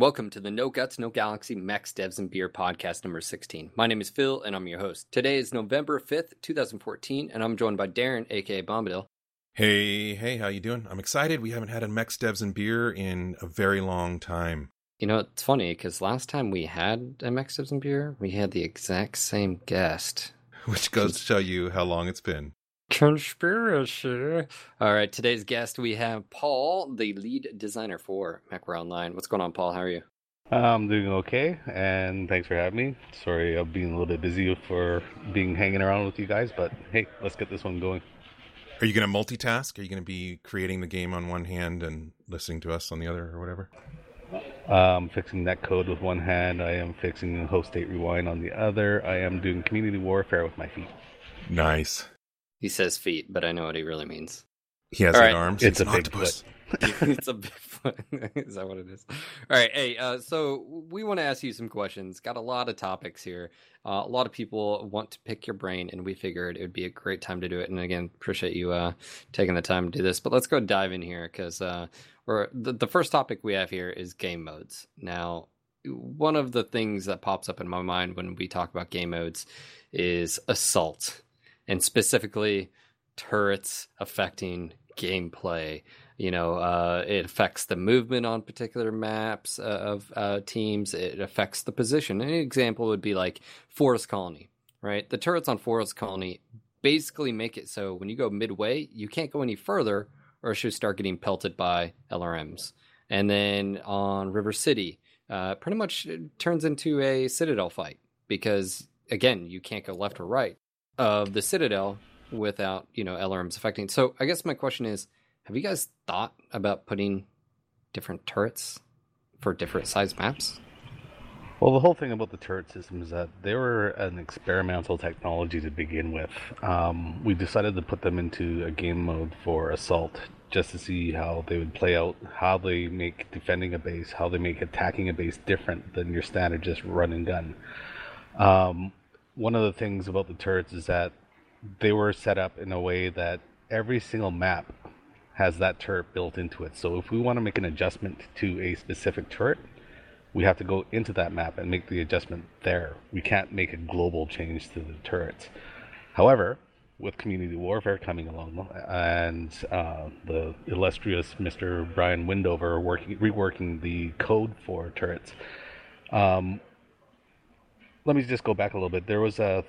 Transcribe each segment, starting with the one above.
Welcome to the No Guts, No Galaxy Mechs Devs and Beer podcast number 16. My name is Phil and I'm your host. Today is November 5th, 2014, and I'm joined by Darren, aka Bombadil. Hey, hey, how you doing? I'm excited. We haven't had a Mechs Devs and Beer in a very long time. You know, it's funny because last time we had a Mechs Devs and Beer, we had the exact same guest. Which goes to show you how long it's been. Conspiracy. All right, today's guest we have Paul, the lead designer for MechWarrior Online. What's going on, Paul? How are you? I'm doing okay, and thanks for having me. Sorry, I've been a little bit busy for being hanging around with you guys, but hey, let's get this one going. Are you going to multitask? Are you going to be creating the game on one hand and listening to us on the other, or whatever? I'm fixing that code with one hand. I am fixing host state rewind on the other. I am doing community warfare with my feet. Nice. He says feet, but I know what he really means. He has All eight right. arms. It's He's a an big octopus. it's a Bigfoot. is that what it is? All right. Hey, uh, so we want to ask you some questions. Got a lot of topics here. Uh, a lot of people want to pick your brain, and we figured it would be a great time to do it. And again, appreciate you uh, taking the time to do this. But let's go dive in here because uh, we're the, the first topic we have here is game modes. Now, one of the things that pops up in my mind when we talk about game modes is assault, and specifically turrets affecting gameplay. You know, uh, it affects the movement on particular maps uh, of uh, teams. It affects the position. An example would be like Forest Colony, right? The turrets on Forest Colony basically make it so when you go midway, you can't go any further, or you start getting pelted by LRMs. And then on River City, uh, pretty much turns into a Citadel fight because again, you can't go left or right of the Citadel without you know LRMs affecting. So I guess my question is, have you guys thought about putting different turrets for different size maps? Well, the whole thing about the turret system is that they were an experimental technology to begin with. Um, we decided to put them into a game mode for assault just to see how they would play out, how they make defending a base, how they make attacking a base different than your standard just run and gun. Um, one of the things about the turrets is that they were set up in a way that every single map has that turret built into it. So if we want to make an adjustment to a specific turret, we have to go into that map and make the adjustment there. We can't make a global change to the turrets. However, with community warfare coming along and uh, the illustrious Mr. Brian Windover working reworking the code for turrets, um, let me just go back a little bit. There was a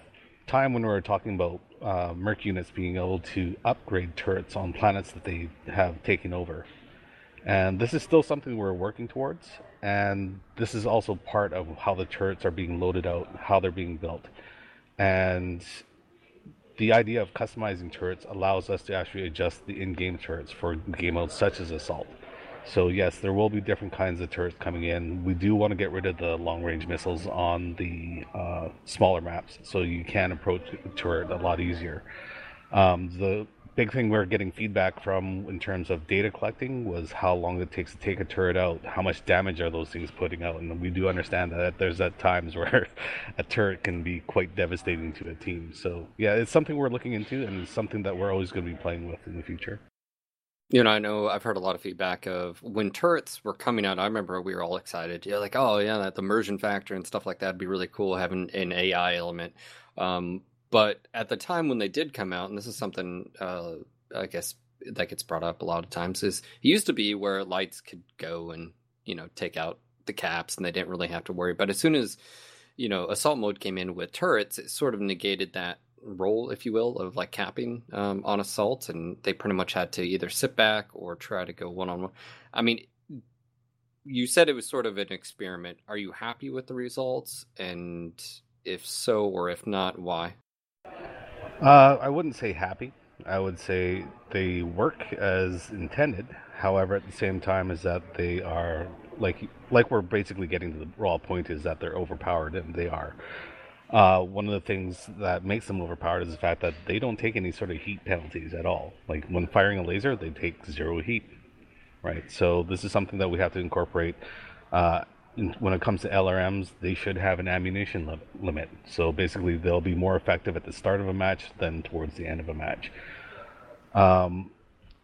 time when we were talking about uh, Merc units being able to upgrade turrets on planets that they have taken over. And this is still something we're working towards. And this is also part of how the turrets are being loaded out, how they're being built. And the idea of customizing turrets allows us to actually adjust the in game turrets for game modes such as Assault. So, yes, there will be different kinds of turrets coming in. We do want to get rid of the long range missiles on the uh, smaller maps so you can approach the turret a lot easier. Um, the big thing we're getting feedback from in terms of data collecting was how long it takes to take a turret out, how much damage are those things putting out, and we do understand that there's at times where a turret can be quite devastating to a team. So yeah, it's something we're looking into, and it's something that we're always going to be playing with in the future. You know, I know I've heard a lot of feedback of when turrets were coming out. I remember we were all excited. Like, oh yeah, that immersion factor and stuff like that would be really cool having an AI element. Um, but at the time when they did come out, and this is something uh, I guess that gets brought up a lot of times, is it used to be where lights could go and you know take out the caps, and they didn't really have to worry. But as soon as you know assault mode came in with turrets, it sort of negated that role, if you will, of like capping um, on assault, and they pretty much had to either sit back or try to go one on one. I mean, you said it was sort of an experiment. Are you happy with the results? And if so, or if not, why? Uh, I wouldn't say happy. I would say they work as intended. However, at the same time, is that they are like like we're basically getting to the raw point is that they're overpowered, and they are. Uh, one of the things that makes them overpowered is the fact that they don't take any sort of heat penalties at all. Like when firing a laser, they take zero heat, right? So this is something that we have to incorporate. Uh, when it comes to LRMs, they should have an ammunition li- limit. So basically, they'll be more effective at the start of a match than towards the end of a match. Um,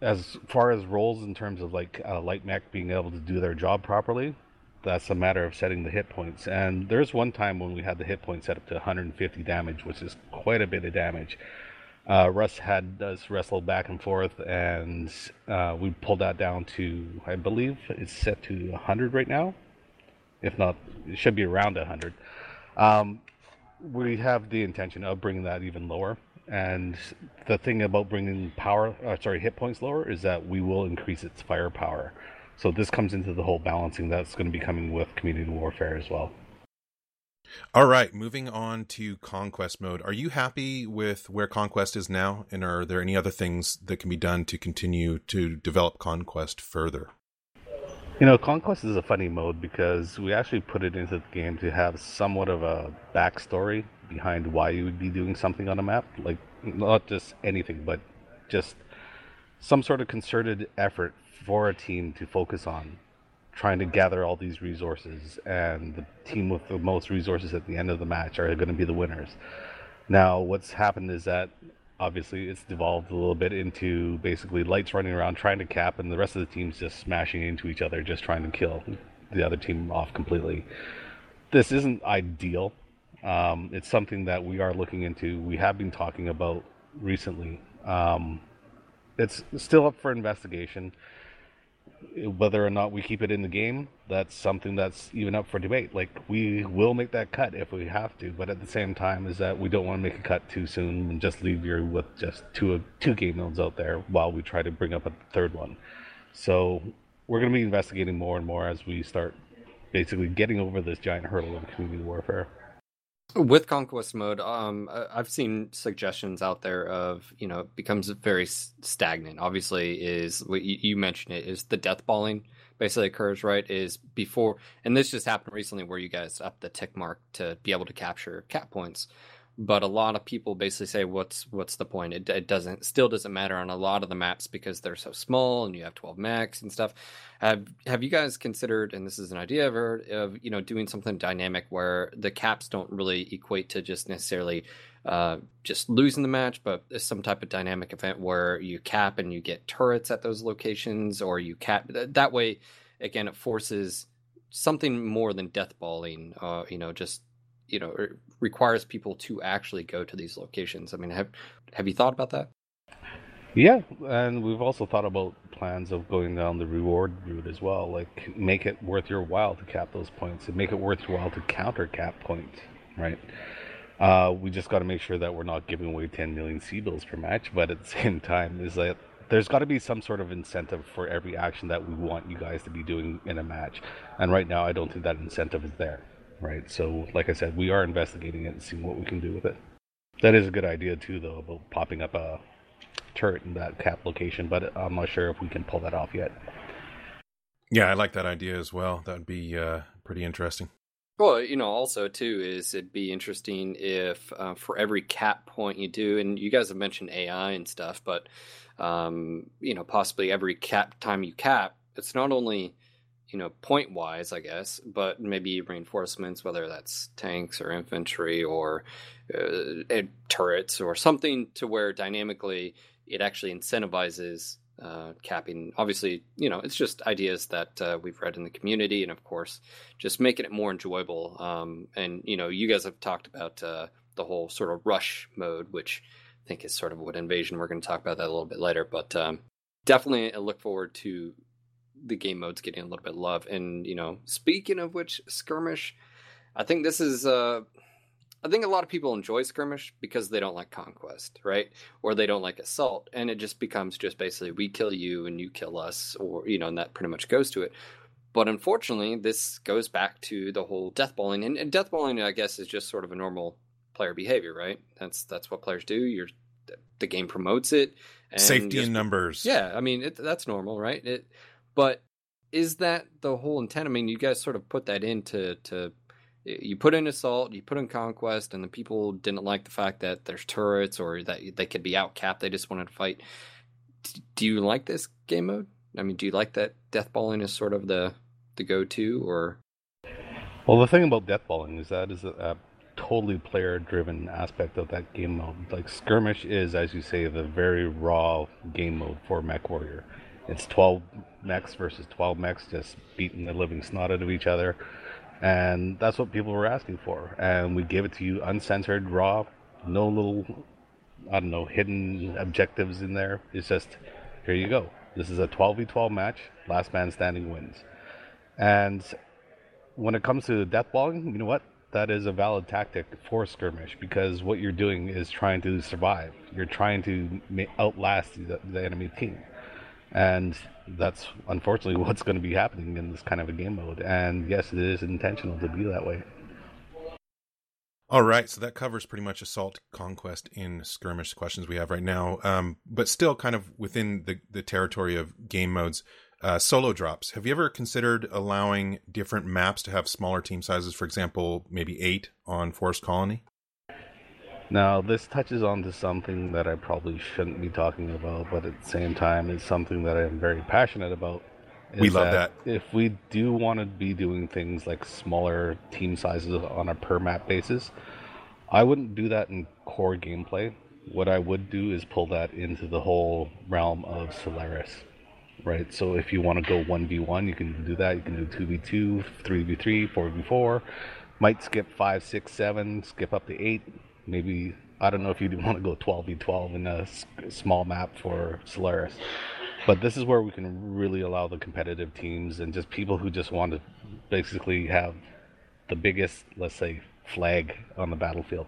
as far as roles in terms of like uh, light mech being able to do their job properly, that's a matter of setting the hit points. And there's one time when we had the hit point set up to 150 damage, which is quite a bit of damage. Uh, Russ had us wrestle back and forth, and uh, we pulled that down to, I believe, it's set to 100 right now. If not, it should be around 100. Um, we have the intention of bringing that even lower. And the thing about bringing power, uh, sorry, hit points lower is that we will increase its firepower. So this comes into the whole balancing that's going to be coming with community warfare as well. All right, moving on to conquest mode. Are you happy with where conquest is now, and are there any other things that can be done to continue to develop conquest further? You know, conquest is a funny mode because we actually put it into the game to have somewhat of a backstory behind why you would be doing something on a map. Like not just anything, but just some sort of concerted effort for a team to focus on trying to gather all these resources, and the team with the most resources at the end of the match are going to be the winners. Now, what's happened is that obviously it's devolved a little bit into basically lights running around trying to cap, and the rest of the team's just smashing into each other, just trying to kill the other team off completely. This isn't ideal. Um, it's something that we are looking into. We have been talking about recently. Um, it's still up for investigation whether or not we keep it in the game, that's something that's even up for debate. Like we will make that cut if we have to, but at the same time, is that we don't want to make a cut too soon and just leave you with just two two game modes out there while we try to bring up a third one. So we're going to be investigating more and more as we start basically getting over this giant hurdle of community warfare. With conquest mode, um, I've seen suggestions out there of you know it becomes very stagnant. Obviously, is what you mentioned it is the death balling basically occurs right is before, and this just happened recently where you guys up the tick mark to be able to capture cap points but a lot of people basically say what's what's the point? It, it doesn't still doesn't matter on a lot of the maps because they're so small and you have 12 max and stuff. Have have you guys considered and this is an idea of, of you know doing something dynamic where the caps don't really equate to just necessarily uh, just losing the match but some type of dynamic event where you cap and you get turrets at those locations or you cap that way again it forces something more than death balling uh, you know just you know requires people to actually go to these locations. I mean, have have you thought about that? Yeah, and we've also thought about plans of going down the reward route as well. Like, make it worth your while to cap those points, and make it worth your while to counter cap points, right? Uh, we just got to make sure that we're not giving away 10 million C bills per match, but at the same time, is that there's got to be some sort of incentive for every action that we want you guys to be doing in a match. And right now, I don't think that incentive is there right? So, like I said, we are investigating it and seeing what we can do with it. That is a good idea too, though, about popping up a turret in that cap location, but I'm not sure if we can pull that off yet. Yeah, I like that idea as well. That would be uh, pretty interesting. Well, you know, also too is it'd be interesting if uh, for every cap point you do, and you guys have mentioned AI and stuff, but um, you know, possibly every cap time you cap, it's not only you know, point wise, I guess, but maybe reinforcements, whether that's tanks or infantry or uh, turrets or something to where dynamically it actually incentivizes uh, capping. Obviously, you know, it's just ideas that uh, we've read in the community, and of course, just making it more enjoyable. Um, and you know, you guys have talked about uh, the whole sort of rush mode, which I think is sort of what invasion. We're going to talk about that a little bit later, but um, definitely I look forward to the game mode's getting a little bit of love. And you know, speaking of which, skirmish, I think this is. Uh, I think a lot of people enjoy skirmish because they don't like conquest, right? Or they don't like assault, and it just becomes just basically we kill you and you kill us, or you know, and that pretty much goes to it. But unfortunately, this goes back to the whole death balling, and, and death balling, I guess, is just sort of a normal player behavior, right? That's that's what players do. You're the game promotes it. Safety just, in numbers. Yeah, I mean it, that's normal, right? It, but is that the whole intent? I mean, you guys sort of put that into to you put in assault, you put in conquest, and the people didn't like the fact that there's turrets or that they could be outcapped. They just wanted to fight. Do you like this game mode? I mean, do you like that deathballing is sort of the the go to or? Well, the thing about deathballing is that is a, a totally player driven aspect of that game mode. Like skirmish is, as you say, the very raw game mode for MechWarrior. It's 12 mechs versus 12 mechs just beating the living snot out of each other. And that's what people were asking for. And we gave it to you uncensored, raw, no little, I don't know, hidden objectives in there. It's just, here you go. This is a 12v12 match. Last man standing wins. And when it comes to deathballing, you know what? That is a valid tactic for skirmish because what you're doing is trying to survive. You're trying to outlast the, the enemy team and that's unfortunately what's going to be happening in this kind of a game mode. And yes, it is intentional to be that way. All right, so that covers pretty much assault conquest in skirmish questions we have right now, um, but still kind of within the the territory of game modes. Uh, solo drops. Have you ever considered allowing different maps to have smaller team sizes? For example, maybe eight on Forest Colony. Now, this touches on to something that I probably shouldn't be talking about, but at the same time, it's something that I'm very passionate about. We love that, that. If we do want to be doing things like smaller team sizes on a per map basis, I wouldn't do that in core gameplay. What I would do is pull that into the whole realm of Solaris, right? So if you want to go 1v1, you can do that. You can do 2v2, 3v3, 4v4. Might skip 5, 6, 7, skip up to 8 maybe I don't know if you want to go 12v12 in a small map for Solaris. But this is where we can really allow the competitive teams and just people who just want to basically have the biggest, let's say, flag on the battlefield,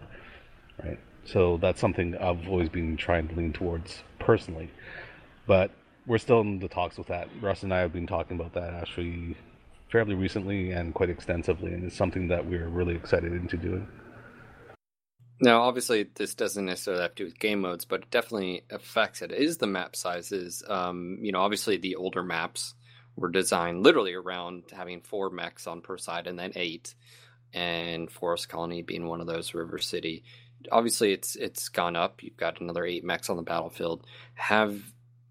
right? So that's something I've always been trying to lean towards personally. But we're still in the talks with that. Russ and I have been talking about that actually fairly recently and quite extensively, and it's something that we're really excited into doing. Now, obviously, this doesn't necessarily have to do with game modes, but it definitely affects it. Is the map sizes? Um, you know, obviously, the older maps were designed literally around having four mechs on per side, and then eight, and Forest Colony being one of those. River City, obviously, it's it's gone up. You've got another eight mechs on the battlefield. Have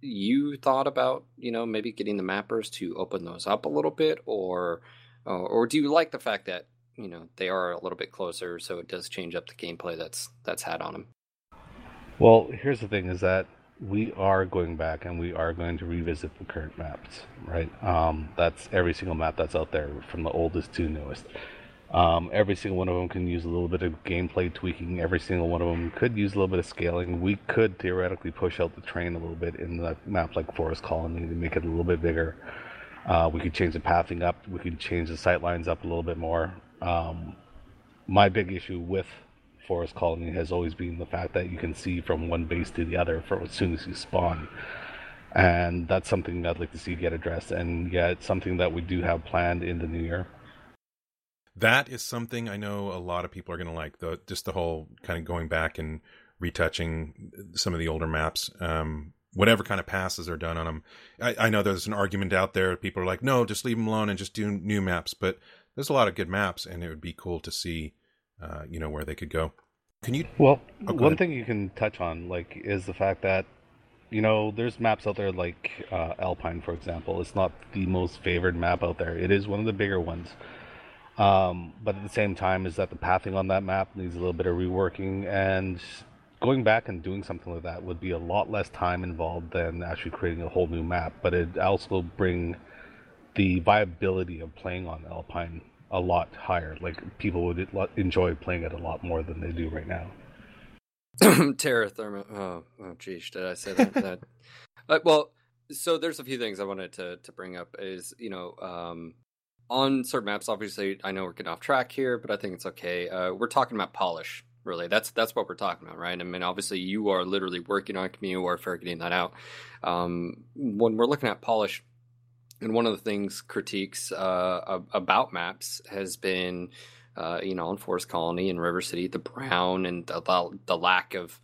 you thought about you know maybe getting the mappers to open those up a little bit, or or do you like the fact that you know they are a little bit closer, so it does change up the gameplay that's that's had on them. Well, here's the thing: is that we are going back and we are going to revisit the current maps, right? Um, that's every single map that's out there, from the oldest to newest. Um, every single one of them can use a little bit of gameplay tweaking. Every single one of them could use a little bit of scaling. We could theoretically push out the train a little bit in the map like Forest Colony to make it a little bit bigger. Uh, we could change the pathing up. We could change the sight lines up a little bit more. Um, my big issue with Forest Colony has always been the fact that you can see from one base to the other for as soon as you spawn. And that's something I'd like to see get addressed. And yeah, it's something that we do have planned in the new year. That is something I know a lot of people are going to like. The just the whole kind of going back and retouching some of the older maps. Um, whatever kind of passes are done on them. I, I, know there's an argument out there. People are like, no, just leave them alone and just do new maps. But there's a lot of good maps, and it would be cool to see, uh, you know, where they could go. Can you? Well, oh, one ahead. thing you can touch on, like, is the fact that, you know, there's maps out there like uh, Alpine, for example. It's not the most favored map out there. It is one of the bigger ones. Um, but at the same time, is that the pathing on that map needs a little bit of reworking, and going back and doing something like that would be a lot less time involved than actually creating a whole new map. But it also bring the viability of playing on Alpine a lot higher. Like people would enjoy playing it a lot more than they do right now. Terra Therma. Oh, oh, geez, did I say that? that uh, well, so there's a few things I wanted to to bring up. Is you know, um, on certain maps, obviously, I know we're getting off track here, but I think it's okay. Uh, we're talking about polish. Really, that's that's what we're talking about, right? I mean, obviously, you are literally working on community warfare, getting that out. Um, when we're looking at polish, and one of the things critiques uh, about maps has been, uh, you know, on Forest Colony and River City, the brown and the, the, the lack of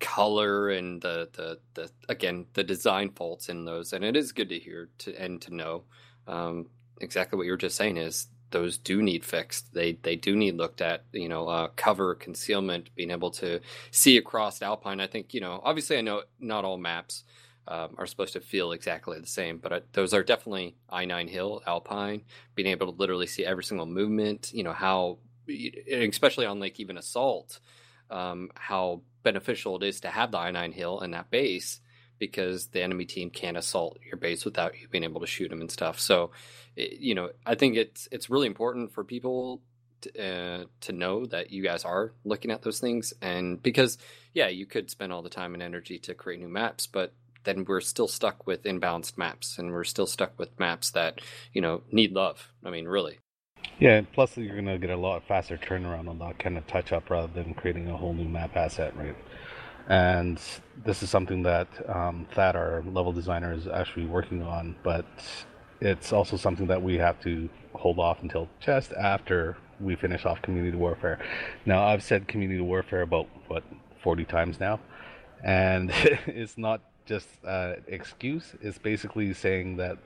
color and the, the, the again the design faults in those. And it is good to hear to and to know um, exactly what you were just saying is those do need fixed. They they do need looked at. You know, uh, cover concealment, being able to see across Alpine. I think you know. Obviously, I know not all maps um, are supposed to feel exactly the same. But uh, those are definitely I nine Hill, Alpine, being able to literally see every single movement. You know how, especially on like even assault, um, how beneficial it is to have the I nine Hill and that base because the enemy team can't assault your base without you being able to shoot them and stuff. So, you know, I think it's it's really important for people to, uh, to know that you guys are looking at those things, and because yeah, you could spend all the time and energy to create new maps, but then we're still stuck with imbalanced maps, and we're still stuck with maps that you know need love. I mean, really. Yeah, plus you're gonna get a lot faster turnaround on that kind of touch up rather than creating a whole new map asset, right? And this is something that um, Thad, our level designer, is actually working on, but it's also something that we have to hold off until just after we finish off community warfare. Now, I've said community warfare about what 40 times now, and it's not just an excuse. is basically saying that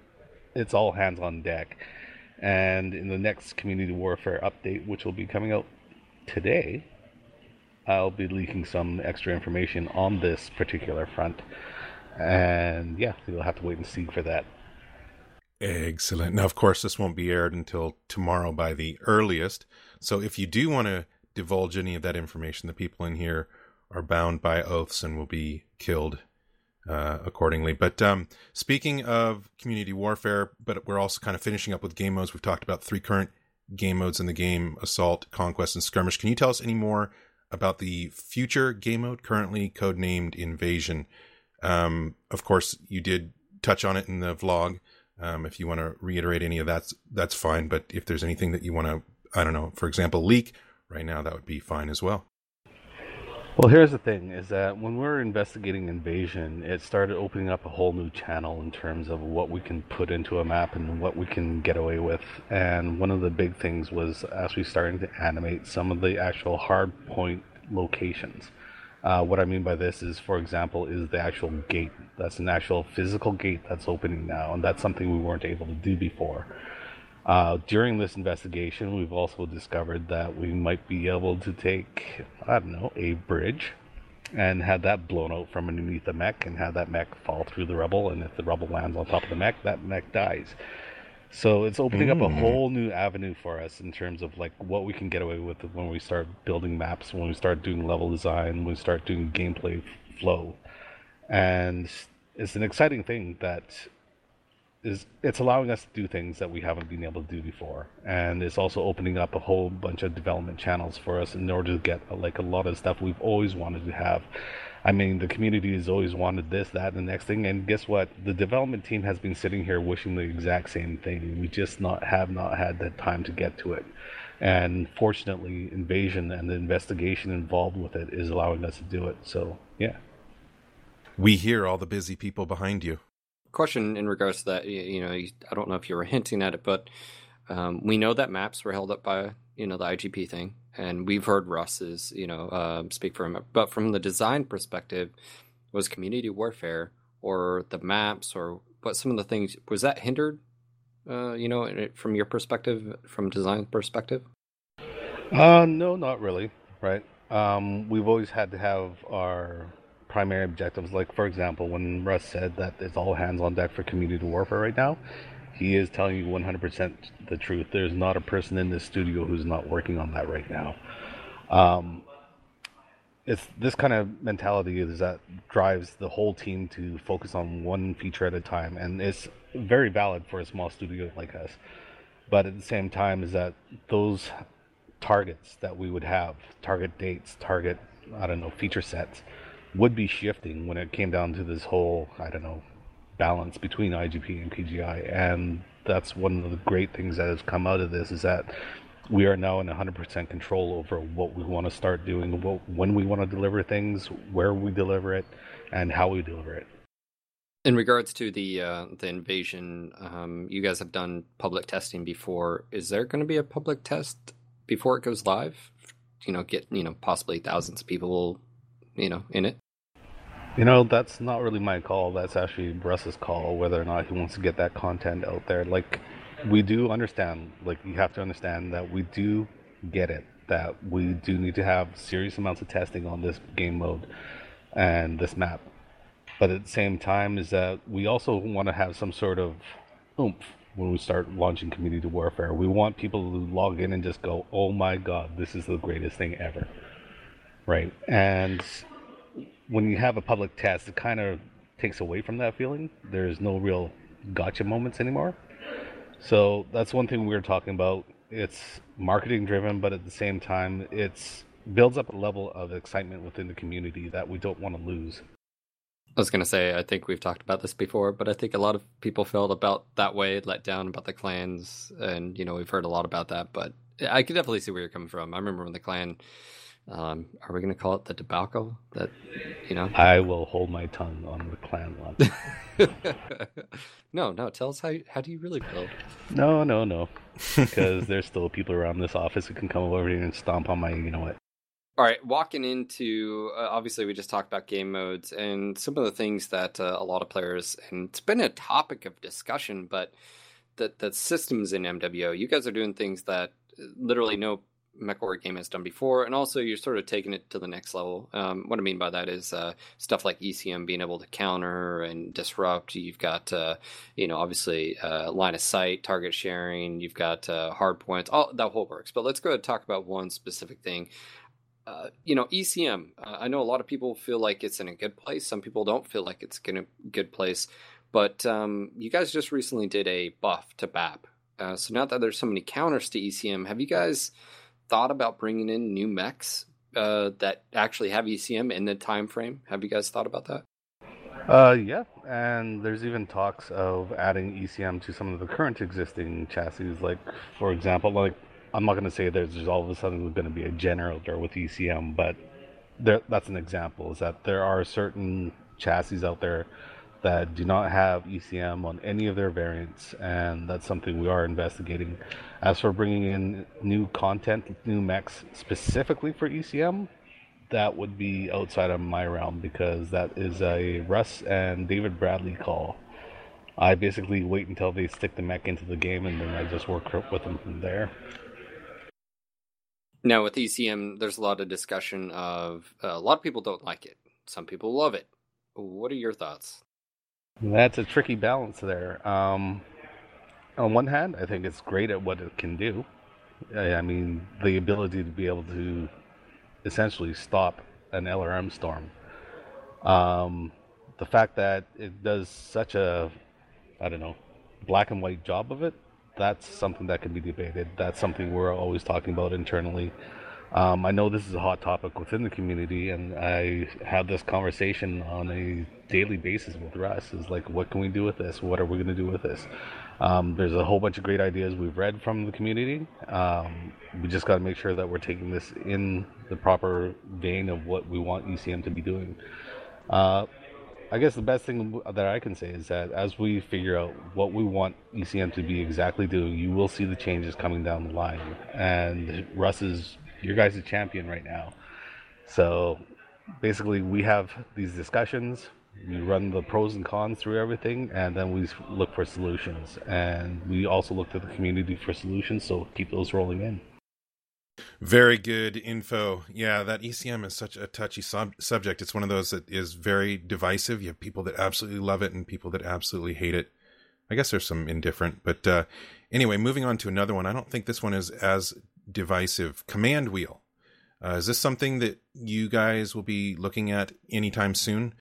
it's all hands on deck. And in the next community warfare update, which will be coming out today, I'll be leaking some extra information on this particular front. And yeah, you'll have to wait and see for that. Excellent. Now, of course, this won't be aired until tomorrow by the earliest. So if you do want to divulge any of that information, the people in here are bound by oaths and will be killed uh, accordingly. But um, speaking of community warfare, but we're also kind of finishing up with game modes. We've talked about three current game modes in the game Assault, Conquest, and Skirmish. Can you tell us any more about the future game mode, currently codenamed Invasion? Um, of course, you did touch on it in the vlog. Um, if you want to reiterate any of that, that's fine. But if there's anything that you want to, I don't know, for example, leak right now, that would be fine as well. Well, here's the thing: is that when we're investigating invasion, it started opening up a whole new channel in terms of what we can put into a map and what we can get away with. And one of the big things was as we started to animate some of the actual hard point locations. Uh, what I mean by this is, for example, is the actual gate. That's an actual physical gate that's opening now, and that's something we weren't able to do before. Uh, during this investigation, we've also discovered that we might be able to take, I don't know, a bridge and have that blown out from underneath the mech and have that mech fall through the rubble. And if the rubble lands on top of the mech, that mech dies. So it's opening mm. up a mm. whole new avenue for us in terms of like what we can get away with when we start building maps, when we start doing level design, when we start doing gameplay flow. And it's an exciting thing that is it's allowing us to do things that we haven't been able to do before, and it's also opening up a whole bunch of development channels for us in order to get like a lot of stuff we've always wanted to have. I mean, the community has always wanted this, that, and the next thing, and guess what? The development team has been sitting here wishing the exact same thing. We just not have not had the time to get to it, and fortunately, invasion and the investigation involved with it is allowing us to do it. So, yeah. We hear all the busy people behind you question in regards to that. You, know, I don't know if you were hinting at it, but um, we know that maps were held up by you know the IGP thing, and we've heard Russ's you know uh, speak for him. But from the design perspective, was community warfare or the maps or what some of the things was that hindered? Uh, you know, from your perspective, from design perspective. Uh, no, not really. Right. Um, we've always had to have our primary objectives. Like, for example, when Russ said that it's all hands on deck for community warfare right now, he is telling you 100% the truth. There's not a person in this studio who's not working on that right now. Um, it's this kind of mentality is that drives the whole team to focus on one feature at a time, and it's very valid for a small studio like us. But at the same time, is that those targets that we would have, target dates, target I don't know feature sets, would be shifting when it came down to this whole I don't know balance between IGP and PGI, and that's one of the great things that has come out of this is that we are now in 100% control over what we want to start doing, what, when we want to deliver things, where we deliver it, and how we deliver it. In regards to the uh, the invasion, um, you guys have done public testing before. Is there going to be a public test before it goes live? You know, get you know possibly thousands of people you know, in it? You know, that's not really my call. That's actually Russ's call, whether or not he wants to get that content out there. Like, we do understand, like, you have to understand that we do get it, that we do need to have serious amounts of testing on this game mode and this map. But at the same time, is that we also want to have some sort of oomph when we start launching community warfare. We want people to log in and just go, oh my god, this is the greatest thing ever. Right. And when you have a public test, it kind of takes away from that feeling. There's no real gotcha moments anymore. So that's one thing we were talking about. It's marketing driven, but at the same time, it's builds up a level of excitement within the community that we don't want to lose. I was going to say, I think we've talked about this before, but I think a lot of people felt about that way, let down about the clans, and you know we've heard a lot about that. But I can definitely see where you're coming from. I remember when the clan, um, are we going to call it the debacle? That you know, I will hold my tongue on the clan one. no, no, tell us how how do you really feel? No, no, no, because there's still people around this office who can come over here and stomp on my, you know what, all right, walking into uh, obviously we just talked about game modes and some of the things that uh, a lot of players and it's been a topic of discussion, but that the systems in MWO, you guys are doing things that uh, literally no MechWarrior game has done before, and also you're sort of taking it to the next level. Um, what I mean by that is uh, stuff like ECM being able to counter and disrupt. You've got, uh, you know, obviously uh, line of sight, target sharing. You've got uh, hard points. All that whole works. But let's go ahead and talk about one specific thing. Uh, you know, ECM. Uh, I know a lot of people feel like it's in a good place. Some people don't feel like it's in a good place. But um, you guys just recently did a buff to BAP. Uh, so now that there's so many counters to ECM, have you guys thought about bringing in new mechs uh, that actually have ECM in the time frame? Have you guys thought about that? Uh, yeah, and there's even talks of adding ECM to some of the current existing chassis. Like, for example, like I'm not going to say there's all of a sudden going to be a generator with ECM, but there, that's an example. Is that there are certain chassis out there that do not have ECM on any of their variants, and that's something we are investigating. As for bringing in new content, new mechs specifically for ECM, that would be outside of my realm because that is a Russ and David Bradley call. I basically wait until they stick the mech into the game, and then I just work with them from there. Now with ECM, there's a lot of discussion of uh, a lot of people don't like it. Some people love it. What are your thoughts? That's a tricky balance there. Um, on one hand, I think it's great at what it can do. I mean, the ability to be able to essentially stop an LRM storm. Um, the fact that it does such a, I don't know, black and white job of it that's something that can be debated. That's something we're always talking about internally. Um, I know this is a hot topic within the community, and I have this conversation on a daily basis with Russ. Is like, what can we do with this? What are we going to do with this? Um, there's a whole bunch of great ideas we've read from the community. Um, we just got to make sure that we're taking this in the proper vein of what we want ECM to be doing. Uh, I guess the best thing that I can say is that as we figure out what we want ECM to be exactly doing, you will see the changes coming down the line. And Russ is your guys' the champion right now. So basically, we have these discussions. We run the pros and cons through everything, and then we look for solutions. And we also look to the community for solutions, so keep those rolling in. Very good info. Yeah, that ECM is such a touchy sub- subject. It's one of those that is very divisive. You have people that absolutely love it and people that absolutely hate it. I guess there's some indifferent, but uh, anyway, moving on to another one. I don't think this one is as divisive. Command wheel. Uh, is this something that you guys will be looking at anytime soon?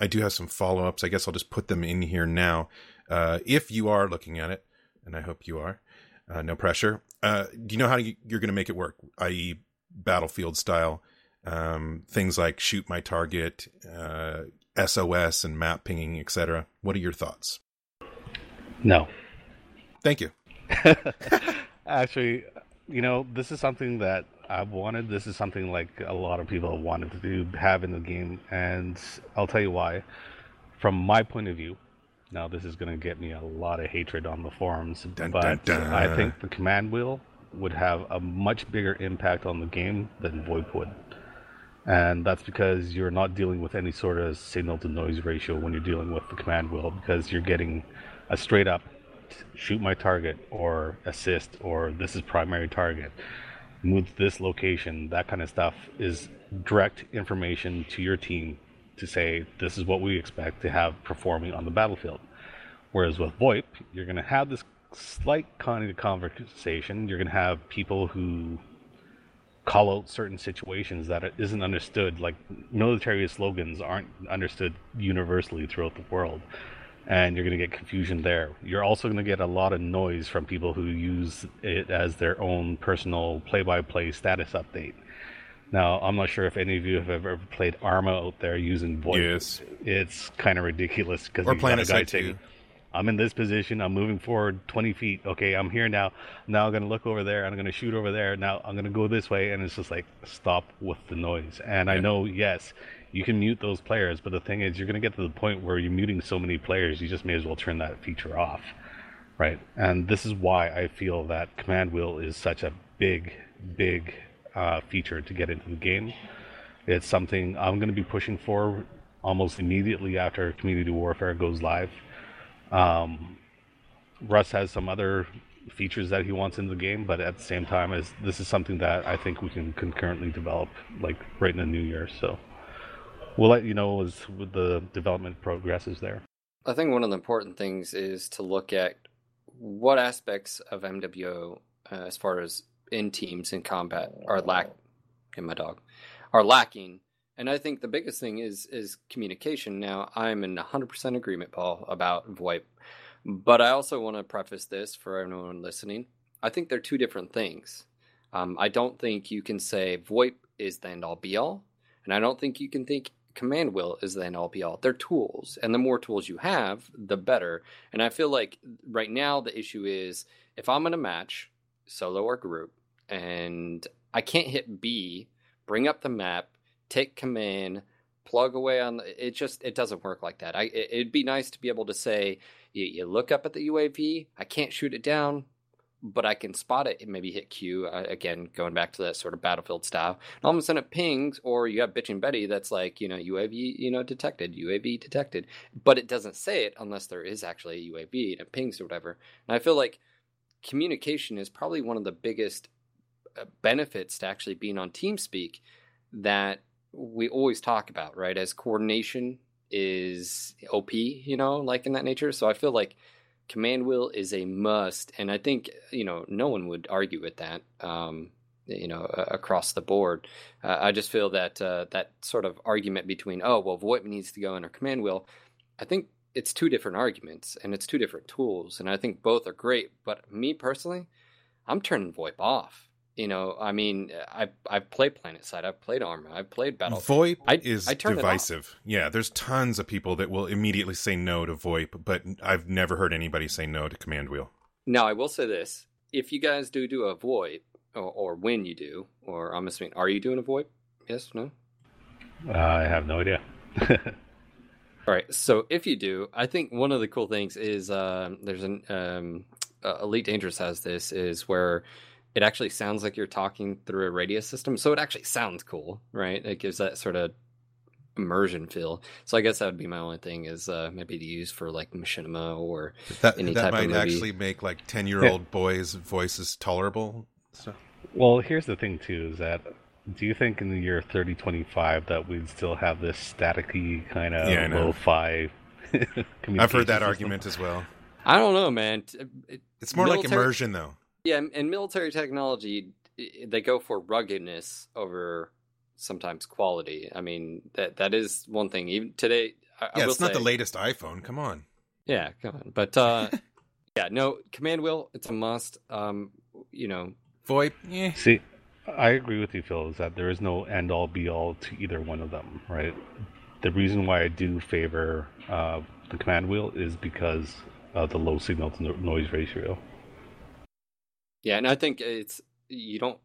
I do have some follow ups. I guess I'll just put them in here now. Uh, if you are looking at it, and I hope you are, uh, no pressure. Uh, do you know how you, are going to make it work? I.e., battlefield style um, things like shoot my target, uh, SOS, and map pinging, etc. What are your thoughts? No. Thank you. Actually, you know, this is something that I've wanted. This is something like a lot of people have wanted to do, have in the game, and I'll tell you why. From my point of view, now, this is going to get me a lot of hatred on the forums, dun, but dun, dun. I think the command wheel would have a much bigger impact on the game than VoIP would. And that's because you're not dealing with any sort of signal to noise ratio when you're dealing with the command wheel, because you're getting a straight up shoot my target or assist or this is primary target move to this location that kind of stuff is direct information to your team to say this is what we expect to have performing on the battlefield. Whereas with VoIP, you're going to have this slight kind of conversation. You're going to have people who call out certain situations that isn't understood. Like military slogans aren't understood universally throughout the world, and you're going to get confusion there. You're also going to get a lot of noise from people who use it as their own personal play-by-play status update. Now, I'm not sure if any of you have ever played Arma out there using voice. Yes. It's kind of ridiculous because Or you got a guy saying. I'm in this position. I'm moving forward 20 feet. Okay, I'm here now. Now I'm going to look over there. I'm going to shoot over there. Now I'm going to go this way. And it's just like, stop with the noise. And I know, yes, you can mute those players. But the thing is, you're going to get to the point where you're muting so many players, you just may as well turn that feature off. Right. And this is why I feel that Command Wheel is such a big, big uh, feature to get into the game. It's something I'm going to be pushing for almost immediately after Community Warfare goes live. Um, Russ has some other features that he wants in the game, but at the same time, as this is something that I think we can concurrently develop, like right in the new year. So we'll let you know as the development progresses there. I think one of the important things is to look at what aspects of MWO, uh, as far as in teams in combat, are lack. In my dog, are lacking, and I think the biggest thing is is communication. Now, I'm in 100% agreement, Paul, about VoIP, but I also want to preface this for everyone listening. I think they're two different things. Um, I don't think you can say VoIP is the end all be all, and I don't think you can think command wheel is the end all be all. They're tools, and the more tools you have, the better. And I feel like right now the issue is if I'm in a match, solo or group, and I can't hit B, bring up the map, take command, plug away on the, it. Just it doesn't work like that. I it, it'd be nice to be able to say you, you look up at the UAV. I can't shoot it down but I can spot it and maybe hit Q. Uh, again, going back to that sort of battlefield style. And all of a sudden it pings, or you have Bitchin' Betty that's like, you know, UAV, you know, detected, UAV detected. But it doesn't say it unless there is actually a UAV and it pings or whatever. And I feel like communication is probably one of the biggest uh, benefits to actually being on TeamSpeak that we always talk about, right? As coordination is OP, you know, like in that nature. So I feel like command wheel is a must and i think you know no one would argue with that um, you know uh, across the board. Uh, i just feel that uh, that sort of argument between oh well voip needs to go in our command wheel i think it's two different arguments and it's two different tools and i think both are great but me personally i'm turning voip off you know i mean i i've played PlanetSide i've played Arma i've played battle VoIP I- is I turn it off. divisive. Yeah, there's tons of people that will immediately say no to VoIP, but I've never heard anybody say no to Command Wheel. Now, I will say this: if you guys do do a VoIP, or, or when you do, or I'm assuming, are you doing a VoIP? Yes, no. Uh, I have no idea. All right. So if you do, I think one of the cool things is um, there's an um, uh, Elite Dangerous has this is where it actually sounds like you're talking through a radio system, so it actually sounds cool, right? It gives that sort of immersion feel. So I guess that would be my only thing is uh, maybe to use for like machinima or That Any that type of might movie. actually make like ten year old boys' voices tolerable. So, Well, here's the thing too: is that do you think in the year 3025 that we'd still have this staticky kind of Yeah, I know. lo-fi? I've heard that communication argument as well. I don't know, man. T- it- It's more like immersion, though. Yeah, and military technology, they go for ruggedness over sometimes quality. I mean, that that is one thing. Even today, I, I Yeah, will it's not the latest iPhone. Come on. Yeah, come on. But uh, yeah, no, command wheel, it's a must. Um, you know, VoIP, yeah. See, I agree with you, Phil. Is that there is no end all be all to either one of them, right? The reason why I do favor uh, the command wheel is because of the low signal to no- noise ratio. Yeah, and I think it's you don't.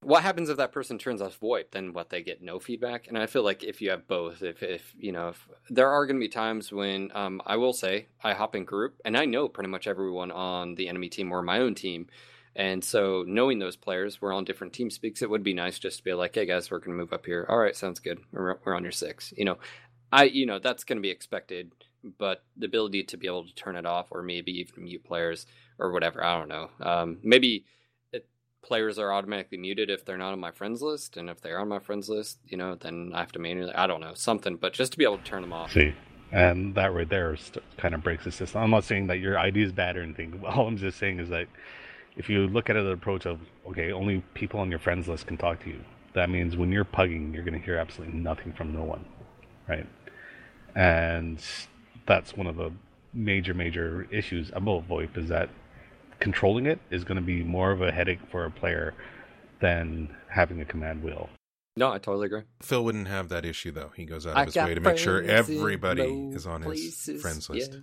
What happens if that person turns off VoIP? Then what they get no feedback, and I feel like if you have both, if if you know, if there are going to be times when um, I will say I hop in group, and I know pretty much everyone on the enemy team or my own team, and so knowing those players, we're on different TeamSpeaks. It would be nice just to be like, hey guys, we're going to move up here. All right, sounds good. We're we're on your six. You know, I you know that's going to be expected, but the ability to be able to turn it off or maybe even mute players or whatever, I don't know. Um, maybe it, players are automatically muted if they're not on my friends list, and if they're on my friends list, you know, then I have to manually. I don't know something, but just to be able to turn them off. See, and that right there st- kind of breaks the system. I'm not saying that your ID is bad or anything. All I'm just saying is that if you look at it the approach of okay, only people on your friends list can talk to you. That means when you're pugging, you're going to hear absolutely nothing from no one, right? And that's one of the major, major issues about VoIP is that controlling it is going to be more of a headache for a player than having a command wheel. No, I totally agree. Phil wouldn't have that issue though. He goes out I of his way to make sure everybody is on his friends list. Yeah.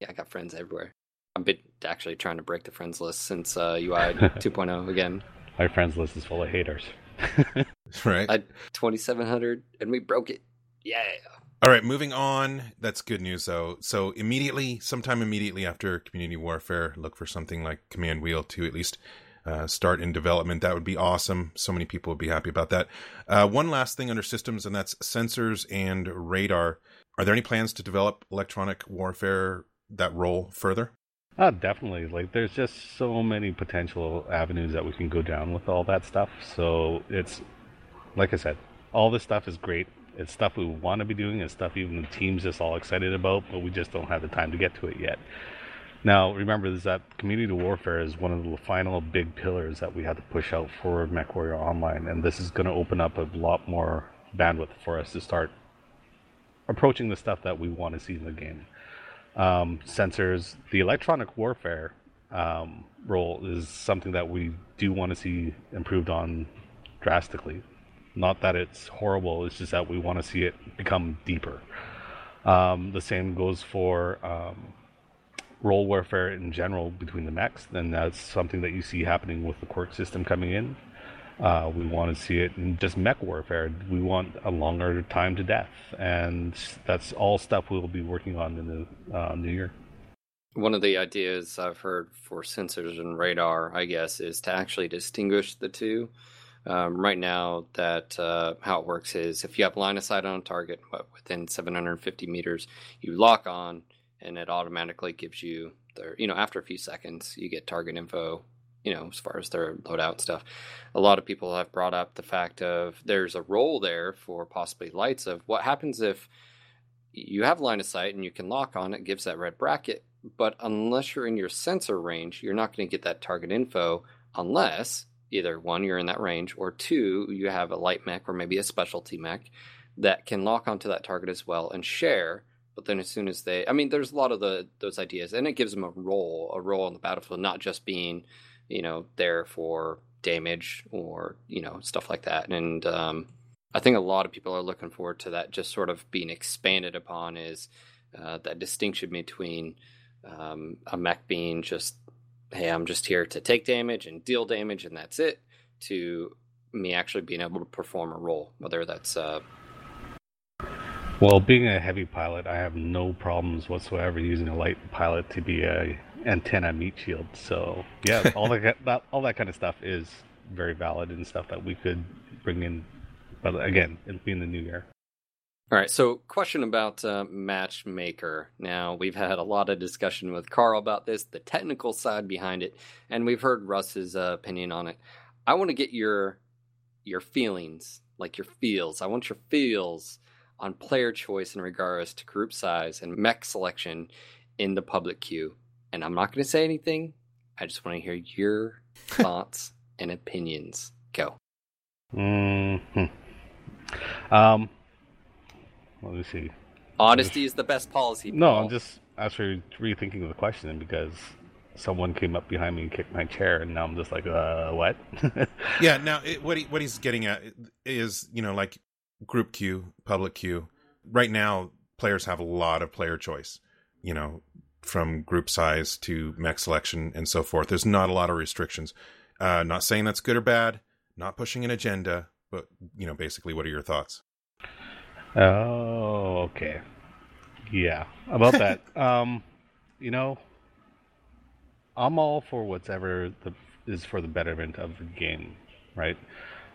yeah, I got friends everywhere. I've been actually trying to break the friends list since uh, UI 2.0 again. My friends list is full of haters. Right. I 2700 and we broke it. Yeah. All right, moving on. That's good news, though. So immediately, sometime immediately after Community Warfare, look for something like Command Wheel to at least uh, start in development. That would be awesome. So many people would be happy about that. Uh, one last thing under systems, and that's sensors and radar. Are there any plans to develop electronic warfare that role further? Oh, definitely. Like, there's just so many potential avenues that we can go down with all that stuff. So it's, like I said, all this stuff is great. It's stuff we want to be doing. It's stuff even the team's just all excited about, but we just don't have the time to get to it yet. Now, remember is that community warfare is one of the final big pillars that we have to push out for MechWarrior Online, and this is going to open up a lot more bandwidth for us to start approaching the stuff that we want to see in the game. Um, sensors, the electronic warfare um, role is something that we do want to see improved on drastically. Not that it's horrible, it's just that we want to see it become deeper. Um, the same goes for um, role warfare in general between the mechs, and that's something that you see happening with the quirk system coming in. Uh, we want to see it in just mech warfare. We want a longer time to death, and that's all stuff we'll be working on in the uh, new year. One of the ideas I've heard for sensors and radar, I guess, is to actually distinguish the two. Um, right now, that uh, how it works is if you have line of sight on a target within 750 meters, you lock on, and it automatically gives you their, you know, after a few seconds, you get target info. You know, as far as their loadout stuff. A lot of people have brought up the fact of there's a role there for possibly lights of what happens if you have line of sight and you can lock on it, gives that red bracket, but unless you're in your sensor range, you're not going to get that target info unless either one, you're in that range, or two, you have a light mech or maybe a specialty mech that can lock onto that target as well and share. But then as soon as they, I mean, there's a lot of the those ideas, and it gives them a role, a role on the battlefield, not just being, you know, there for damage or you know stuff like that. And um, I think a lot of people are looking forward to that, just sort of being expanded upon, is uh, that distinction between um, a mech being just hey, I'm just here to take damage and deal damage, and that's it, to me actually being able to perform a role, whether that's. Uh... Well, being a heavy pilot, I have no problems whatsoever using a light pilot to be a antenna meat shield. So yeah, all that, that all that kind of stuff is very valid and stuff that we could bring in. But again, it'll be in the new year. All right, so question about uh, Matchmaker. Now, we've had a lot of discussion with Carl about this, the technical side behind it, and we've heard Russ's uh, opinion on it. I want to get your your feelings, like your feels. I want your feels on player choice in regards to group size and mech selection in the public queue. And I'm not going to say anything. I just want to hear your thoughts and opinions. Go. Mm-hmm. Um, let me see. Honesty is the best policy. No, Paul. I'm just actually rethinking the question because someone came up behind me and kicked my chair, and now I'm just like, uh, what? yeah. Now, it, what he, what he's getting at is, you know, like group queue, public queue. Right now, players have a lot of player choice. You know, from group size to mech selection and so forth. There's not a lot of restrictions. Uh, not saying that's good or bad. Not pushing an agenda, but you know, basically, what are your thoughts? Oh, okay. Yeah, about that. um, you know, I'm all for whatever the, is for the betterment of the game, right?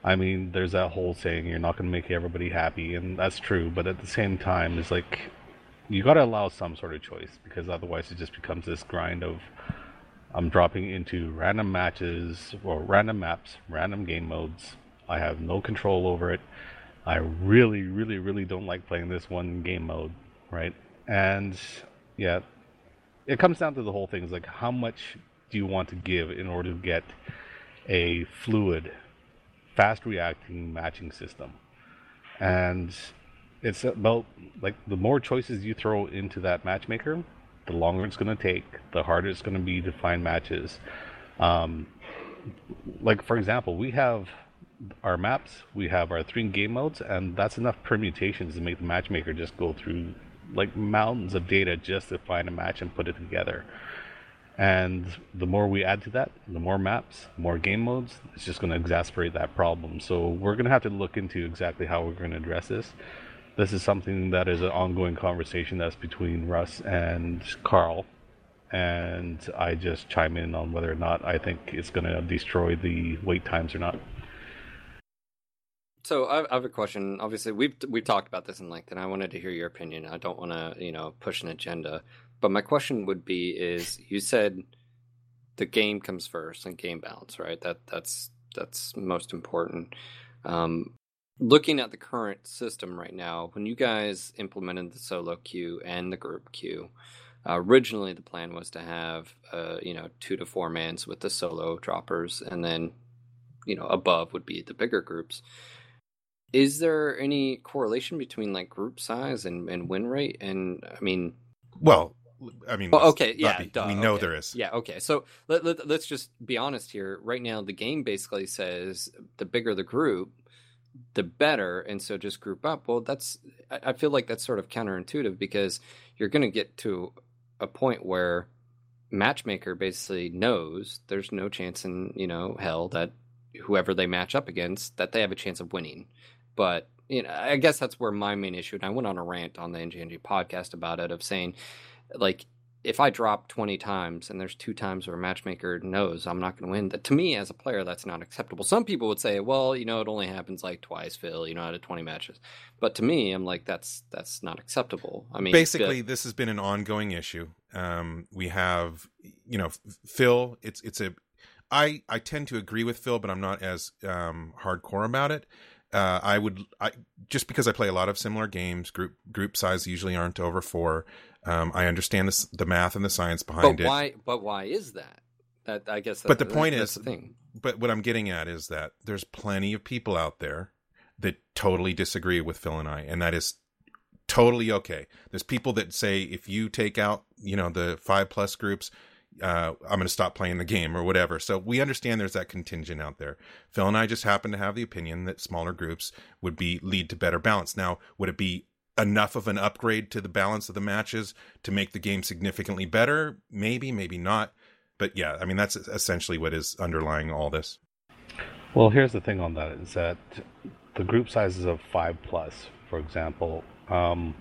I mean, there's that whole saying you're not going to make everybody happy, and that's true. But at the same time, it's like you got to allow some sort of choice because otherwise it just becomes this grind of I'm dropping into random matches or random maps, random game modes. I have no control over it. I really, really, really don't like playing this one game mode, right? And yeah, it comes down to the whole thing is like how much do you want to give in order to get a fluid, fast reacting matching system? And it's about like the more choices you throw into that matchmaker, the longer it's going to take, the harder it's going to be to find matches. Um, like for example, we have our maps, we have our three game modes, and that's enough permutations to make the matchmaker just go through like mountains of data just to find a match and put it together. And the more we add to that, the more maps, more game modes, it's just going to exacerbate that problem. So we're going to have to look into exactly how we're going to address this. This is something that is an ongoing conversation that's between Russ and Carl. And I just chime in on whether or not I think it's going to destroy the wait times or not. So I have a question. Obviously, we've we've talked about this in length, and I wanted to hear your opinion. I don't want to, you know, push an agenda, but my question would be: Is you said the game comes first and game balance, right? That that's that's most important. Um, looking at the current system right now, when you guys implemented the solo queue and the group queue, uh, originally the plan was to have, uh, you know, two to four mans with the solo droppers, and then, you know, above would be the bigger groups is there any correlation between like group size and, and win rate? And I mean, well, I mean, well, okay, yeah, be, duh, we know okay. there is. Yeah, okay. So let, let, let's just be honest here. Right now, the game basically says the bigger the group, the better, and so just group up. Well, that's I feel like that's sort of counterintuitive because you're going to get to a point where matchmaker basically knows there's no chance in you know hell that whoever they match up against that they have a chance of winning but you know, I guess that's where my main issue. And I went on a rant on the NGNG podcast about it of saying, like, if I drop 20 times and there's two times where a matchmaker knows I'm not going to win, that to me as a player, that's not acceptable. Some people would say, well, you know, it only happens like twice, Phil, you know, out of 20 matches. But to me, I'm like, that's, that's not acceptable. I mean, basically, this has been an ongoing issue. Um, we have, you know, Phil, it's, it's a, I, I tend to agree with Phil, but I'm not as um, hardcore about it uh, I would I just because I play a lot of similar games. Group group size usually aren't over four. Um, I understand the, the math and the science behind but it. Why? But why is that? That I guess. That, but the point that, is, the thing. But what I'm getting at is that there's plenty of people out there that totally disagree with Phil and I, and that is totally okay. There's people that say if you take out, you know, the five plus groups, uh, I'm going to stop playing the game or whatever. So we understand there's that contingent out there. Phil and I just happen to have the opinion that smaller groups would be lead to better balance. Now, would it be enough of an upgrade to the balance of the matches to make the game significantly better? Maybe, maybe not. But yeah, I mean that's essentially what is underlying all this. Well, here's the thing on that is that the group sizes of five plus, for example, um,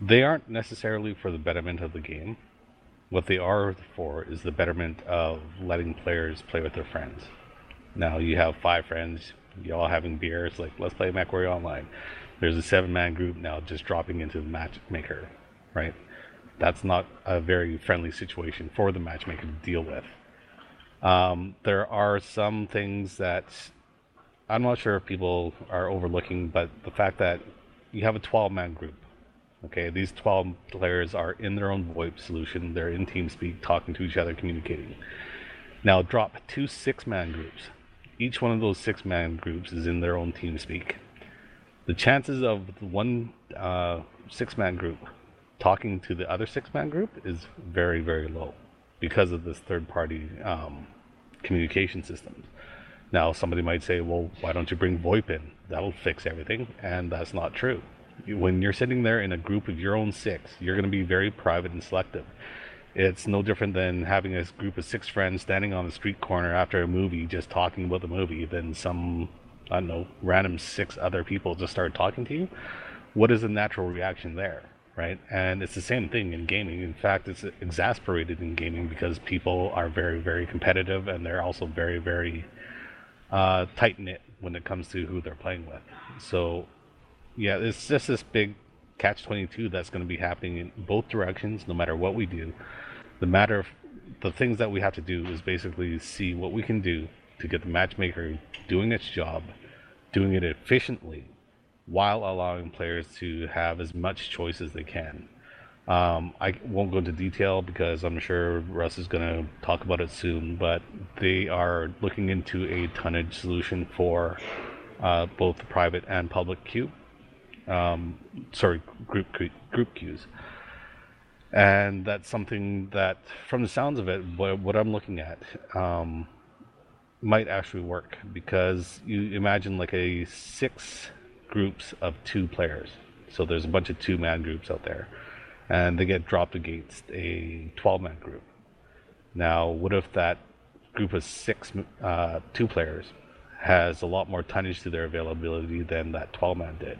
they aren't necessarily for the betterment of the game what they are for is the betterment of letting players play with their friends. Now you have five friends, you all having beers, like let's play MechWarrior Online. There's a seven man group now just dropping into the matchmaker, right? That's not a very friendly situation for the matchmaker to deal with. Um, there are some things that I'm not sure if people are overlooking, but the fact that you have a 12 man group Okay, these 12 players are in their own VoIP solution. They're in TeamSpeak, talking to each other, communicating. Now drop two six-man groups. Each one of those six-man groups is in their own TeamSpeak. The chances of one uh, six-man group talking to the other six-man group is very, very low because of this third-party um, communication systems. Now, somebody might say, well, why don't you bring VoIP in? That'll fix everything. And that's not true when you're sitting there in a group of your own six, you're going to be very private and selective. It's no different than having a group of six friends standing on the street corner after a movie, just talking about the movie. than some, I don't know, random six other people just start talking to you. What is the natural reaction there, right? And it's the same thing in gaming. In fact, it's exasperated in gaming because people are very, very competitive, and they're also very, very uh, tight knit when it comes to who they're playing with. So yeah, it's just this big catch 22 that's going to be happening in both directions no matter what we do. The matter of the things that we have to do is basically see what we can do to get the matchmaker doing its job, doing it efficiently, while allowing players to have as much choice as they can. Um, I won't go into detail because I'm sure Russ is going to talk about it soon, but they are looking into a tonnage solution for uh, both the private and public queue. Um, sorry, group group queues. And that's something that, from the sounds of it, what, what I'm looking at, um, might actually work because you imagine like a six groups of two players. So there's a bunch of two man groups out there and they get dropped against a 12 man group. Now, what if that group of six uh, two players has a lot more tonnage to their availability than that 12 man did?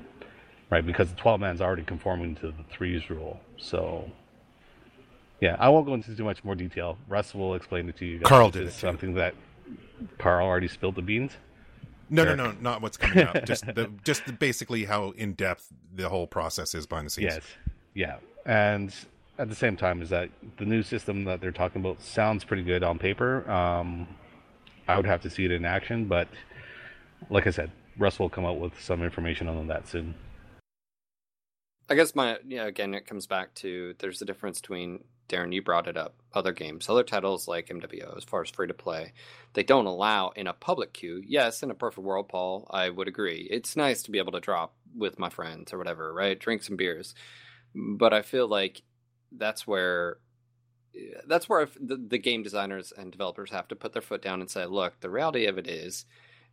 Right, because the 12 man is already conforming to the threes rule. So, yeah, I won't go into too much more detail. Russ will explain it to you. Guys. Carl did it something that Carl already spilled the beans. No, no, no, not what's coming out. just the, just the, basically how in depth the whole process is behind the scenes. Yes, yeah, and at the same time, is that the new system that they're talking about sounds pretty good on paper. Um, I would have to see it in action, but like I said, Russ will come out with some information on that soon. I guess my yeah again it comes back to there's a difference between Darren you brought it up other games other titles like MWO as far as free to play they don't allow in a public queue. Yes in a perfect world Paul I would agree. It's nice to be able to drop with my friends or whatever right? Drink some beers. But I feel like that's where eh, that's where the, the game designers and developers have to put their foot down and say look the reality of it is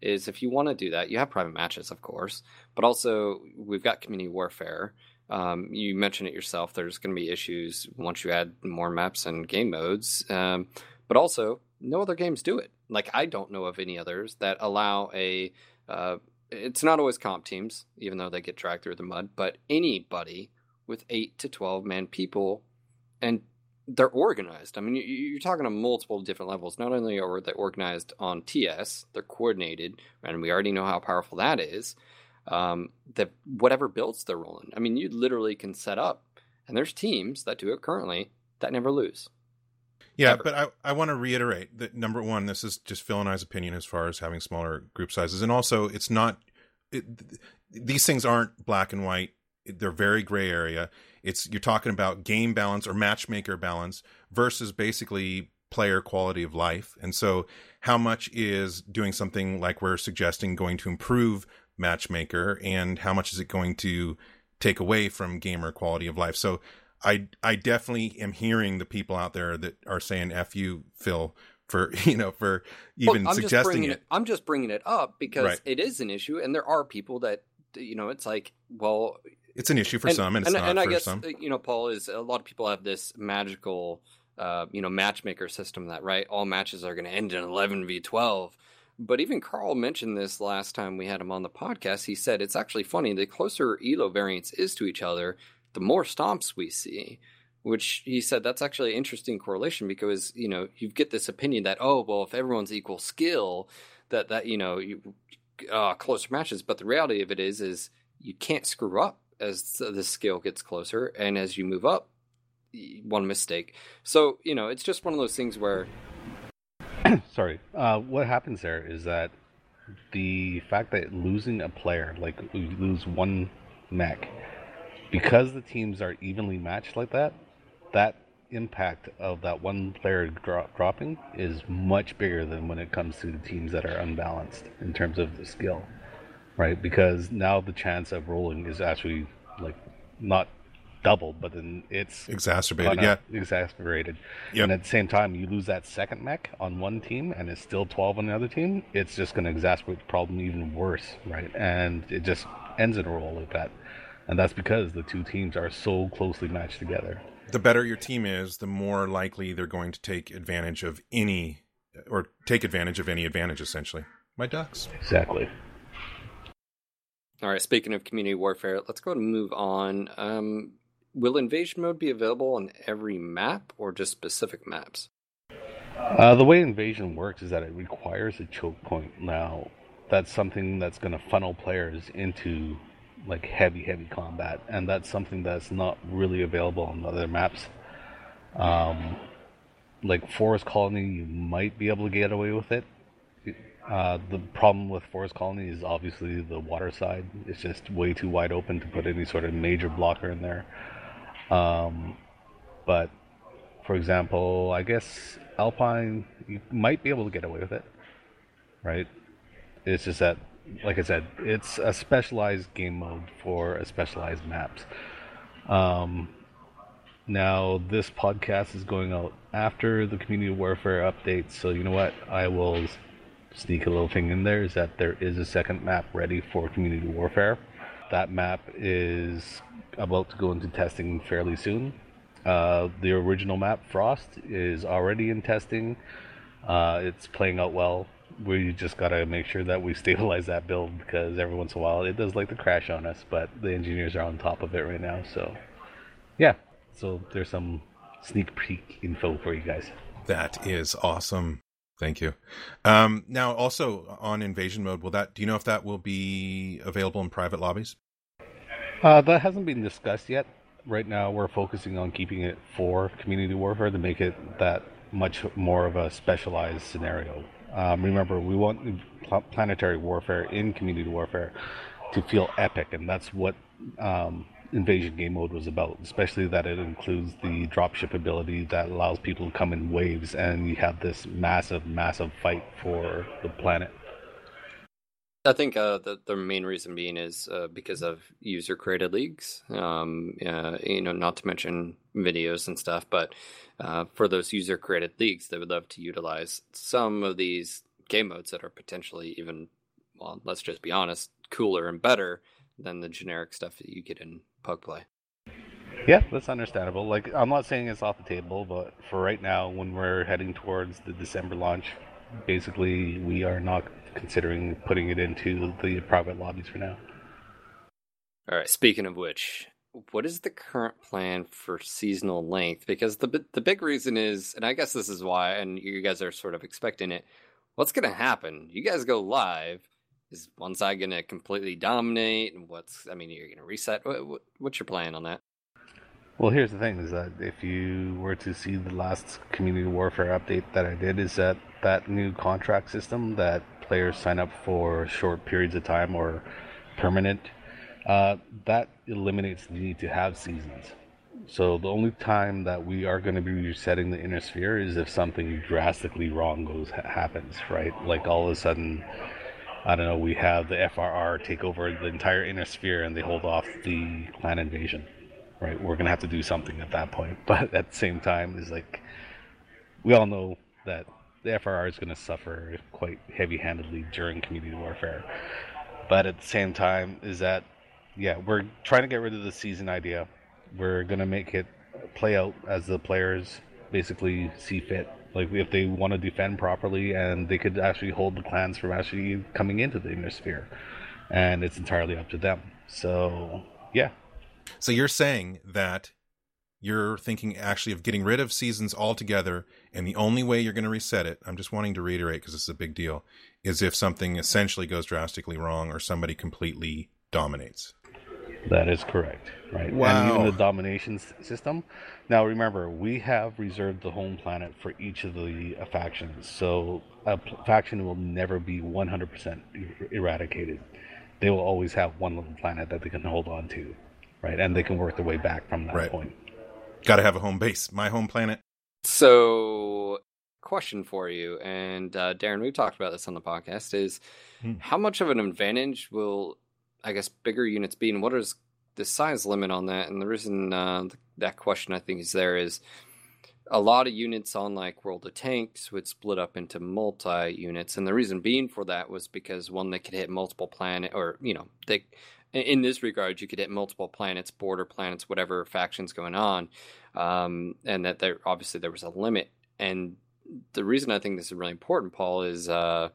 is if you want to do that you have private matches of course but also we've got community warfare um, you mentioned it yourself. There's going to be issues once you add more maps and game modes, um, but also no other games do it. Like I don't know of any others that allow a. Uh, it's not always comp teams, even though they get dragged through the mud, but anybody with eight to twelve man people, and they're organized. I mean, you're talking on multiple different levels. Not only are they organized on TS, they're coordinated, and we already know how powerful that is um, that whatever builds they're rolling. I mean, you literally can set up, and there's teams that do it currently that never lose. Yeah, Ever. but I, I want to reiterate that number one, this is just Phil and I's opinion as far as having smaller group sizes, and also it's not. It, these things aren't black and white; they're very gray area. It's you're talking about game balance or matchmaker balance versus basically player quality of life, and so how much is doing something like we're suggesting going to improve matchmaker and how much is it going to take away from gamer quality of life so i i definitely am hearing the people out there that are saying f you phil for you know for even well, suggesting it. it. i'm just bringing it up because right. it is an issue and there are people that you know it's like well it's an issue for and, some and it's and, not and for I guess, some you know paul is a lot of people have this magical uh, you know matchmaker system that right all matches are going to end in 11 v 12 but even Carl mentioned this last time we had him on the podcast. He said it's actually funny. The closer Elo variance is to each other, the more stomps we see. Which he said that's actually an interesting correlation because you know you get this opinion that oh well if everyone's equal skill that that you know you, uh, closer matches. But the reality of it is is you can't screw up as the skill gets closer and as you move up one mistake. So you know it's just one of those things where sorry. Uh, what happens there is that the fact that losing a player, like you lose one mech, because the teams are evenly matched like that, that impact of that one player dro- dropping is much bigger than when it comes to the teams that are unbalanced in terms of the skill, right? Because now the chance of rolling is actually like not doubled, but then it's exacerbated. Yeah, exacerbated. Yep. And at the same time, you lose that second mech on one team, and it's still twelve on the other team. It's just going to exacerbate the problem even worse, right? And it just ends in a roll like that, and that's because the two teams are so closely matched together. The better your team is, the more likely they're going to take advantage of any, or take advantage of any advantage. Essentially, my ducks. Exactly. All right. Speaking of community warfare, let's go and move on. Um, will invasion mode be available on every map or just specific maps? Uh, the way invasion works is that it requires a choke point. Now, that's something that's going to funnel players into like heavy, heavy combat, and that's something that's not really available on other maps. Um, like Forest Colony, you might be able to get away with it. Uh, the problem with Forest Colony is obviously the water side. It's just way too wide open to put any sort of major blocker in there. Um, But for example, I guess Alpine, you might be able to get away with it, right? It's just that, like I said, it's a specialized game mode for a specialized maps. Um, now, this podcast is going out after the community warfare update, so you know what? I will sneak a little thing in there is that there is a second map ready for community warfare. That map is about to go into testing fairly soon. Uh, the original map, Frost, is already in testing. Uh, it's playing out well. We just gotta make sure that we stabilize that build because every once in a while it does like to crash on us, but the engineers are on top of it right now. So, yeah. So there's some sneak peek info for you guys. That is awesome. Thank you. Um, now, also on invasion mode, will that? Do you know if that will be available in private lobbies? Uh, that hasn't been discussed yet right now we're focusing on keeping it for community warfare to make it that much more of a specialized scenario. Um, remember, we want planetary warfare in community warfare to feel epic, and that's what um, Invasion Game Mode was about. Especially that it includes the dropship ability that allows people to come in waves, and you have this massive, massive fight for the planet. I think uh, the the main reason being is uh, because of user created leagues. Um, uh, you know, not to mention videos and stuff, but uh, for those user created leagues, they would love to utilize some of these game modes that are potentially even, well, let's just be honest, cooler and better than the generic stuff that you get in Pug Play. Yeah, that's understandable. Like, I'm not saying it's off the table, but for right now, when we're heading towards the December launch, basically we are not considering putting it into the private lobbies for now. All right. Speaking of which, what is the current plan for seasonal length? Because the the big reason is, and I guess this is why, and you guys are sort of expecting it. What's going to happen? You guys go live. Is one side going to completely dominate? And what's? I mean, you're going to reset. What, what's your plan on that? Well, here's the thing: is that if you were to see the last community warfare update that I did, is that that new contract system that players sign up for short periods of time or permanent, uh, that eliminates the need to have seasons. So the only time that we are going to be resetting the inner sphere is if something drastically wrong goes happens, right? Like all of a sudden, I don't know, we have the FRR take over the entire inner sphere and they hold off the clan invasion, right? We're going to have to do something at that point. But at the same time, is like we all know that the FRR is going to suffer quite heavy-handedly during community warfare. But at the same time, is that yeah, we're trying to get rid of the season idea. We're going to make it play out as the players basically see fit. Like if they want to defend properly, and they could actually hold the clans from actually coming into the inner sphere, and it's entirely up to them. So yeah. So you're saying that you're thinking actually of getting rid of seasons altogether, and the only way you're going to reset it, I'm just wanting to reiterate because this is a big deal, is if something essentially goes drastically wrong or somebody completely dominates. That is correct, right? Wow. And even the domination system. Now, remember, we have reserved the home planet for each of the uh, factions, so a p- faction will never be 100% er- eradicated. They will always have one little planet that they can hold on to, right? And they can work their way back from that Right. point. Got to have a home base. My home planet. So, question for you, and uh, Darren, we've talked about this on the podcast: is Hmm. how much of an advantage will, I guess, bigger units be, and what is the size limit on that? And the reason uh, that question I think is there is a lot of units on like World of Tanks would split up into multi units, and the reason being for that was because one they could hit multiple planet, or you know, they in- this regard you could hit multiple planets, border planets, whatever factions going on, um, and that there obviously there was a limit. And the reason I think this is really important, Paul, is uh,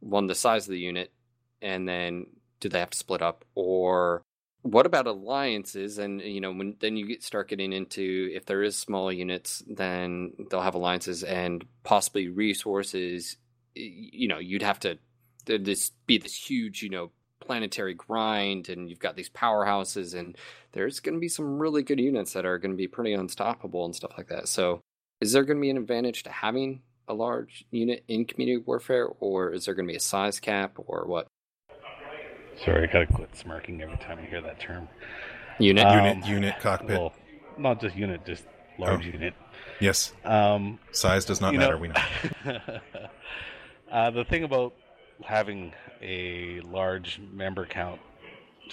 one the size of the unit, and then do they have to split up? Or what about alliances? And you know when then you get start getting into if there is small units then they'll have alliances and possibly resources. You know you'd have to this be this huge you know planetary grind and you've got these powerhouses and there's going to be some really good units that are going to be pretty unstoppable and stuff like that so is there going to be an advantage to having a large unit in community warfare or is there going to be a size cap or what Sorry, I gotta quit smirking every time I hear that term. unit Uh, Unit, Um, unit, cockpit. Well, not just unit, just large Oh. unit. Yes, Um, size does not matter. know- we know. uh, the thing about having a large member count,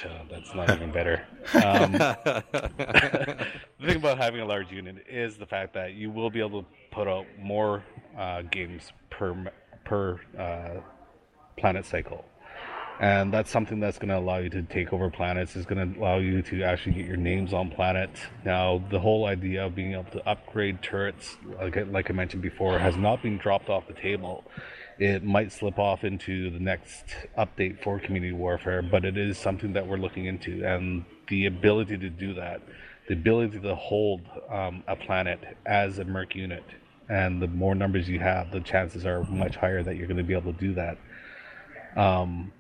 uh, that's not even better. Um, the thing about having a large unit is the fact that you will be able to put out more uh, games per per uh, planet cycle, and that's something that's going to allow you to take over planets. Is going to allow you to actually get your names on planets. Now, the whole idea of being able to upgrade turrets, like like I mentioned before, has not been dropped off the table. It might slip off into the next update for community warfare, but it is something that we're looking into, and the ability to do that the ability to hold um, a planet as a merc unit and the more numbers you have the chances are much higher that you're going to be able to do that. Um,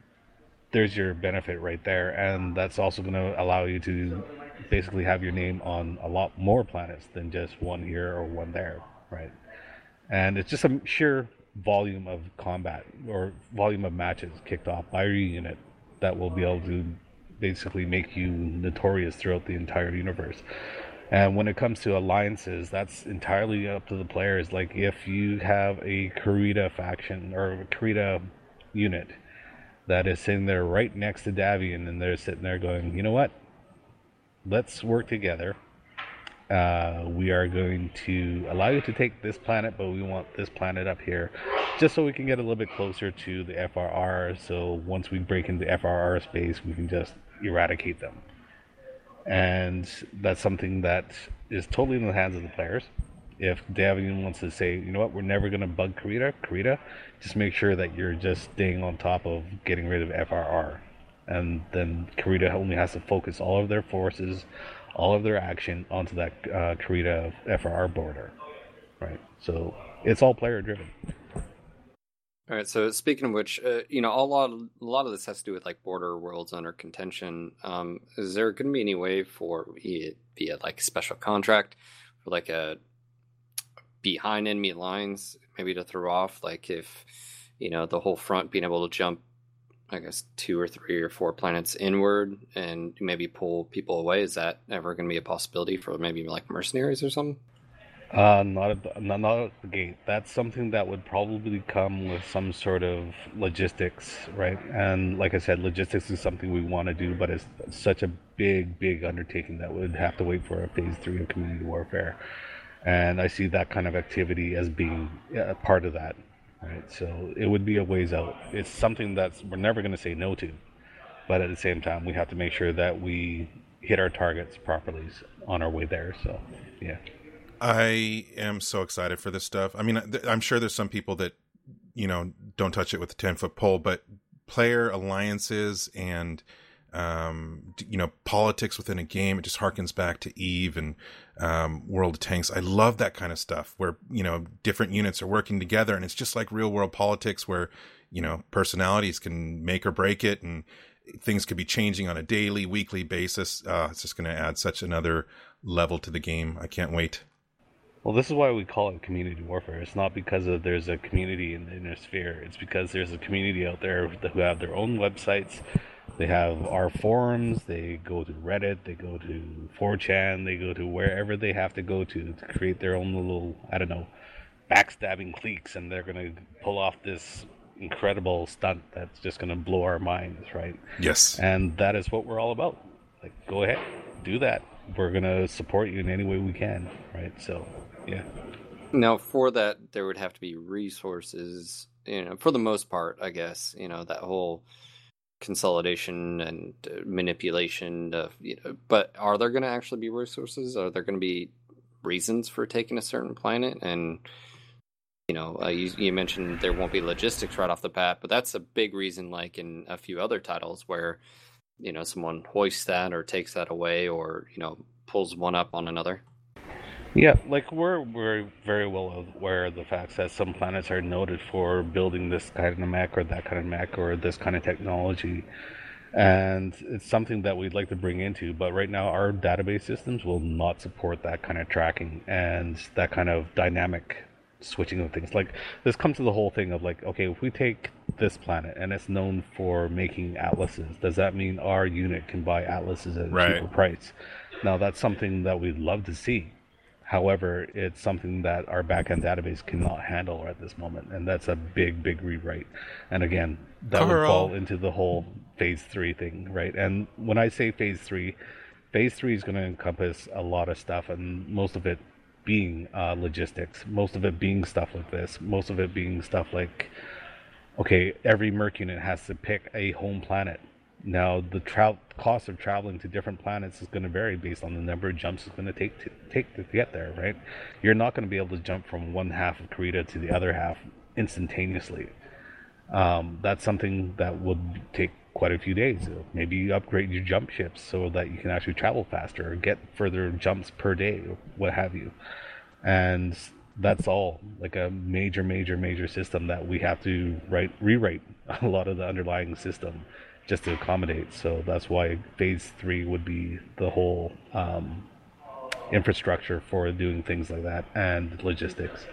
there's your benefit right there and that's also going to allow you to basically have your name on a lot more planets than just one here or one there right? And it's just a sheer volume of combat or volume of matches kicked off by your unit that will be able to basically make you notorious throughout the entire universe. And when it comes to alliances, that's entirely up to the players. Like if you have a Kurita faction or a Kurita unit that is sitting there right next to Davion, and they're sitting there going, you know what? Let's work together. Uh, we are going to allow you to take this planet, but we want this planet up here, just so we can get a little bit closer to the FRR. So once we break into FRR space, we can just eradicate them. And that's something that is totally in the hands of the players. If Davion wants to say, you know what, we're never going to bug Kurita, Kurita, just make sure that you're just staying on top of getting rid of FRR. And then Kurita only has to focus all of their forces, all of their action onto that uh, Kurita FRR border. Right? So it's all player driven. All right. So speaking of which, uh, you know, a lot, a lot of this has to do with like border worlds under contention. Um, is there going to be any way for via like special contract for like a behind enemy lines, maybe to throw off, like if you know the whole front being able to jump, I guess two or three or four planets inward and maybe pull people away? Is that ever going to be a possibility for maybe like mercenaries or something? Uh, not at the, not, not at the gate. That's something that would probably come with some sort of logistics, right? And like I said, logistics is something we want to do, but it's such a big, big undertaking that would have to wait for a phase three of community warfare. And I see that kind of activity as being a part of that, right? So it would be a ways out. It's something that's we're never going to say no to, but at the same time, we have to make sure that we hit our targets properly on our way there. So, yeah. I am so excited for this stuff. I mean, I'm sure there's some people that, you know, don't touch it with a 10 foot pole, but player alliances and, um, you know, politics within a game, it just harkens back to Eve and, um, World of Tanks. I love that kind of stuff where, you know, different units are working together and it's just like real world politics where, you know, personalities can make or break it and things could be changing on a daily, weekly basis. Uh, it's just going to add such another level to the game. I can't wait. Well, this is why we call it community warfare. It's not because of there's a community in the inner sphere. It's because there's a community out there who have their own websites. They have our forums. They go to Reddit. They go to 4chan. They go to wherever they have to go to to create their own little, I don't know, backstabbing cliques, and they're gonna pull off this incredible stunt that's just gonna blow our minds, right? Yes. And that is what we're all about. Like, go ahead, do that. We're gonna support you in any way we can, right? So, yeah. Now, for that, there would have to be resources, you know, for the most part, I guess, you know, that whole consolidation and uh, manipulation of, you know, but are there going to actually be resources? Are there going to be reasons for taking a certain planet? And, you know, uh, you, you mentioned there won't be logistics right off the bat, but that's a big reason, like in a few other titles where, you know, someone hoists that or takes that away or, you know, pulls one up on another. Yeah, like we're we're very well aware of the fact that some planets are noted for building this kind of mech or that kind of mech or this kind of technology, and it's something that we'd like to bring into. But right now, our database systems will not support that kind of tracking and that kind of dynamic switching of things. Like this comes to the whole thing of like, okay, if we take this planet and it's known for making atlases, does that mean our unit can buy atlases at a Right. cheaper price? Now that's something that we'd love to see However, it's something that our backend database cannot handle at this moment, and that's a big, big rewrite. And again, that Carl. would fall into the whole phase three thing, right? And when I say phase three, phase three is going to encompass a lot of stuff, and most of it being uh, logistics, most of it being stuff like this, most of it being stuff like, okay, every Merc unit has to pick a home planet now, the tra- cost of traveling to different planets is going to vary based on the number of jumps it's going to take to take to get there, right? You're not going to be able to jump from one half of Kurita to the other half instantaneously. Um, that's something that would take quite a few days. Maybe you upgrade your jump ships so that you can actually travel faster or get further jumps per day, or what have you. And that's all like a major, major, major system that we have to write, rewrite a lot of the underlying system just to accommodate. So that's why phase three would be the whole um, infrastructure for doing things like that and logistics.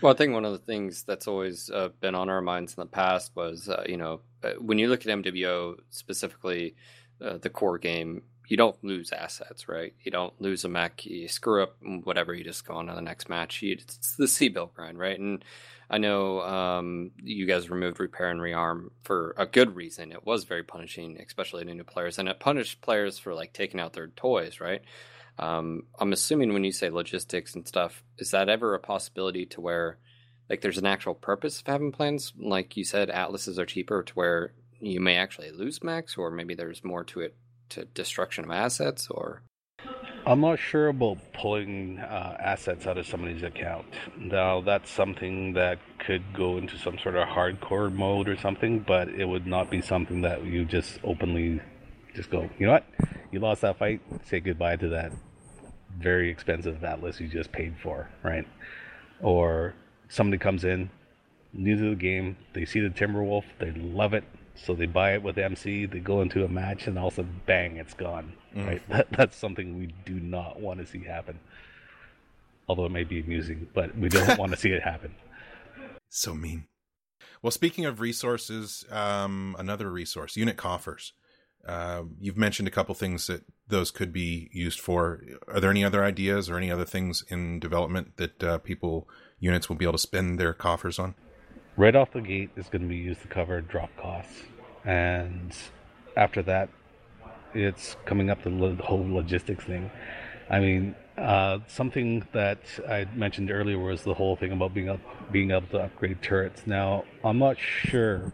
Well, I think one of the things that's always uh, been on our minds in the past was, uh, you know, uh, when you look at MWO specifically, uh, the core game, you don't lose assets, right? You don't lose a mech, you screw up whatever, you just go on to the next match. It's the C-bill grind, right? And I know um, you guys removed repair and rearm for a good reason. It was very punishing, especially to new players, and it punished players for like taking out their toys, right? Um, I'm assuming when you say logistics and stuff, is that ever a possibility to where like there's an actual purpose of having plans? Like you said, atlases are cheaper to where you may actually lose max, or maybe there's more to it to destruction of assets, or I'm not sure about pulling uh, assets out of somebody's account. Now, that's something that could go into some sort of hardcore mode or something, but it would not be something that you just openly just go, you know what? You lost that fight, say goodbye to that very expensive atlas you just paid for, right? Or somebody comes in, new to the game, they see the Timberwolf, they love it, so they buy it with MC, they go into a match, and also bang, it's gone. Mm. Right? That, that's something we do not want to see happen. Although it may be amusing, but we don't want to see it happen. So mean. Well, speaking of resources, um, another resource, unit coffers. Uh, you've mentioned a couple things that those could be used for. Are there any other ideas or any other things in development that uh, people units will be able to spend their coffers on? Right off the gate is going to be used to cover drop costs. And after that, it's coming up the whole logistics thing. I mean, uh, something that I mentioned earlier was the whole thing about being up, being able to upgrade turrets. Now, I'm not sure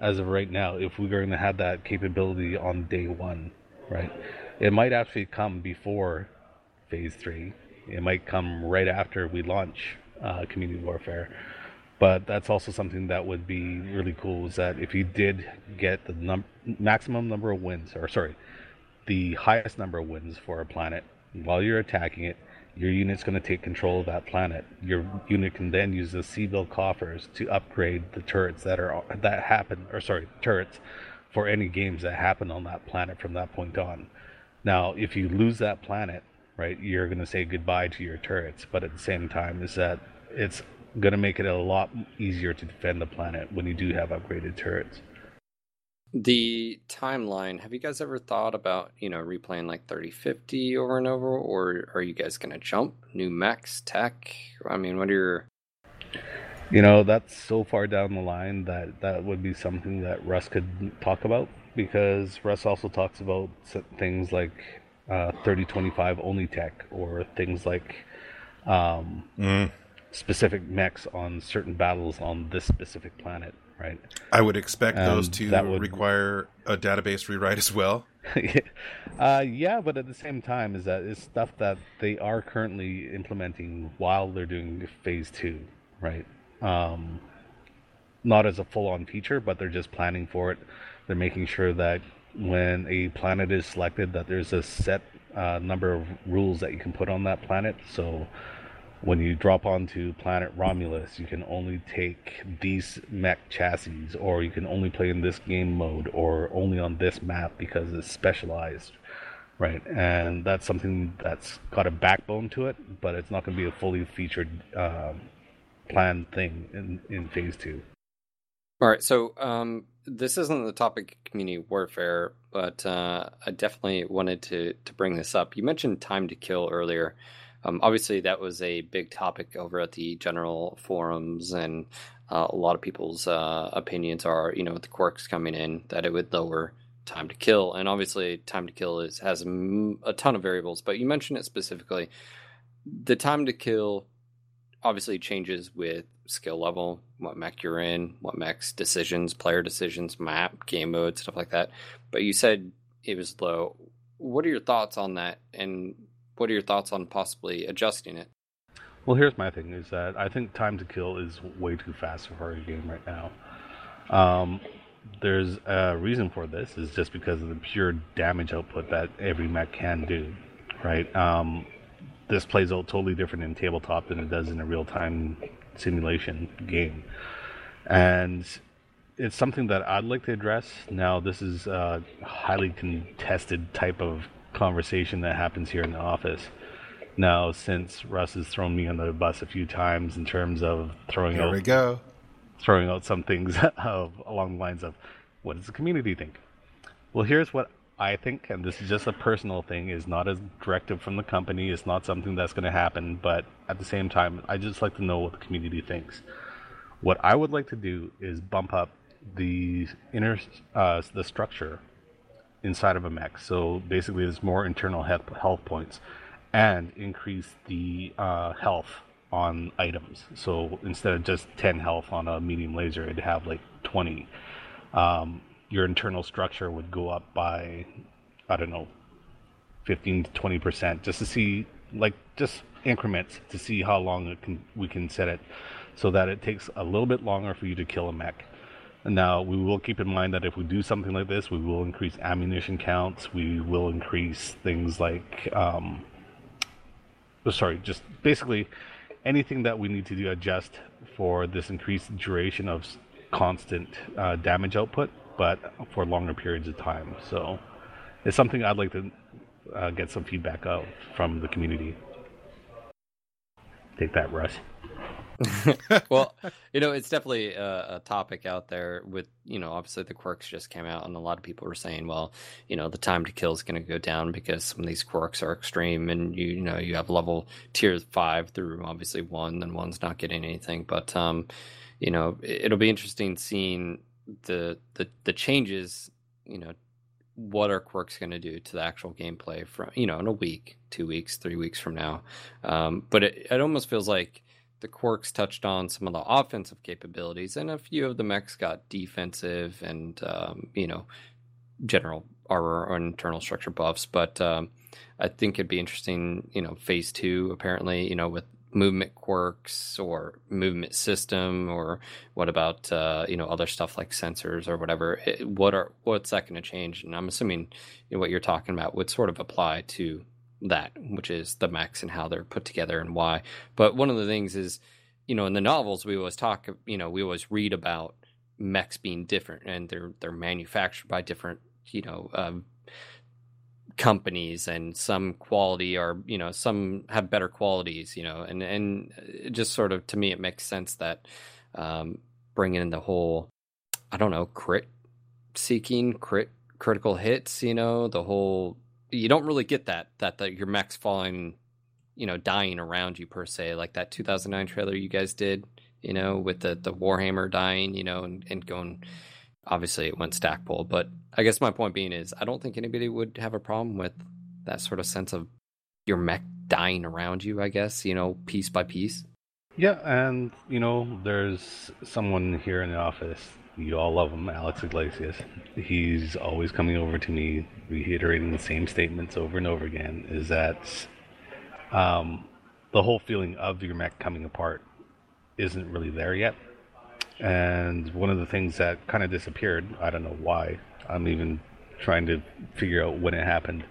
as of right now if we're going to have that capability on day one, right? It might actually come before phase three. It might come right after we launch uh, community warfare but that's also something that would be really cool is that if you did get the num- maximum number of wins or sorry the highest number of wins for a planet while you're attacking it your unit's going to take control of that planet. Your unit can then use the build coffers to upgrade the turrets that are that happen or sorry turrets for any games that happen on that planet from that point on. Now if you lose that planet right you're going to say goodbye to your turrets but at the same time is that it's going to make it a lot easier to defend the planet when you do have upgraded turrets. The timeline, have you guys ever thought about, you know, replaying like 3050 over and over, or are you guys going to jump new max tech? I mean, what are your. You know, that's so far down the line that that would be something that Russ could talk about because Russ also talks about things like uh, 3025 only tech or things like um, mm specific mechs on certain battles on this specific planet, right? I would expect um, those to would... require a database rewrite as well. uh, yeah, but at the same time, is that is stuff that they are currently implementing while they're doing phase two, right? Um, not as a full-on feature, but they're just planning for it. They're making sure that when a planet is selected, that there's a set uh, number of rules that you can put on that planet. So when you drop onto planet Romulus, you can only take these mech chassis, or you can only play in this game mode, or only on this map because it's specialized, right? And that's something that's got a backbone to it, but it's not going to be a fully featured um, planned thing in, in phase two. All right. So, um, this isn't the topic of community warfare, but uh, I definitely wanted to to bring this up. You mentioned time to kill earlier. Um, obviously, that was a big topic over at the general forums, and uh, a lot of people's uh, opinions are, you know, with the quirks coming in, that it would lower time to kill. And obviously, time to kill is has a ton of variables, but you mentioned it specifically. The time to kill obviously changes with skill level, what mech you're in, what mech's decisions, player decisions, map, game mode, stuff like that. But you said it was low. What are your thoughts on that? And what are your thoughts on possibly adjusting it? Well, here's my thing: is that I think time to kill is way too fast for a game right now. Um, there's a reason for this is just because of the pure damage output that every mech can do, right? Um, this plays out totally different in tabletop than it does in a real-time simulation game, and it's something that I'd like to address. Now, this is a highly contested type of conversation that happens here in the office. Now, since Russ has thrown me on the bus a few times in terms of throwing there out, we go, throwing out some things of, along the lines of, what does the community think? Well, here's what I think, and this is just a personal thing, is not a directive from the company. It's not something that's going to happen, but at the same time, I just like to know what the community thinks. What I would like to do is bump up the inner, uh, the structure inside of a mech. So basically, there's more internal health, points, and increase the uh, health on items. So instead of just 10 health on a medium laser, it'd have like 20. Um, your internal structure would go up by, I don't know, 15 to 20 percent, just to see, like, just increments to see how long can, we can set it, so that it takes a little bit longer for you to kill a mech. Now, we will keep in mind that if we do something like this, we will increase ammunition counts. We will increase things like, um, oh, sorry, just basically anything that we need to do adjust for this increased duration of constant uh, damage output, but for longer periods of time. So it's something I'd like to uh, get some feedback of from the community. Take that, Russ. well, you know, it's definitely a, a, topic out there with, you know, obviously the quirks just came out and a lot of people were saying, well, you know, the time to kill is going to go down because some of these quirks are extreme and you, you know, you have level tier five through obviously one, then one's not getting anything. But, um, you know, it'll be interesting seeing the, the, the changes, you know, what are quirks going to do to the actual gameplay from, you know, in a week, two weeks, three weeks from now. Um, but it, it almost feels like, the quirks touched on some of the offensive capabilities, and a few of the mechs got defensive and um, you know general armor or internal structure buffs. But um, I think it'd be interesting, you know, phase two apparently, you know, with movement quirks or movement system, or what about uh, you know other stuff like sensors or whatever. It, what are what's that going to change? And I'm assuming you know, what you're talking about would sort of apply to that, which is the mechs and how they're put together and why. But one of the things is, you know, in the novels we always talk, you know, we always read about mechs being different and they're they're manufactured by different, you know, um, companies and some quality are, you know, some have better qualities, you know, and and just sort of to me it makes sense that um, bringing in the whole, I don't know, crit seeking, crit critical hits, you know, the whole you don't really get that that that your mech's falling, you know, dying around you per se, like that 2009 trailer you guys did, you know, with the the Warhammer dying, you know, and and going. Obviously, it went Stackpole, but I guess my point being is, I don't think anybody would have a problem with that sort of sense of your mech dying around you. I guess you know, piece by piece. Yeah, and you know, there's someone here in the office you all love him, Alex Iglesias. He's always coming over to me, reiterating the same statements over and over again. Is that um, the whole feeling of your mech coming apart isn't really there yet. And one of the things that kind of disappeared, I don't know why, I'm even trying to figure out when it happened,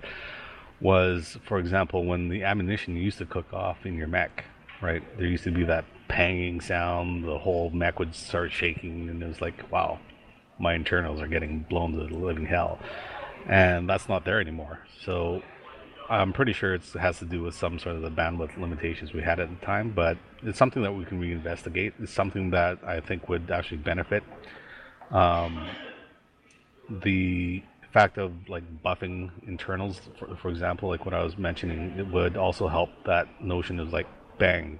was, for example, when the ammunition used to cook off in your mech, right? There used to be that panging sound. The whole mech would start shaking, and it was like, wow, my internals are getting blown to the living hell. And that's not there anymore. So I'm pretty sure it has to do with some sort of the bandwidth limitations we had at the time, but it's something that we can reinvestigate. It's something that I think would actually benefit. Um, the fact of like buffing internals, for, for example, like what I was mentioning, it would also help that notion of like, bang,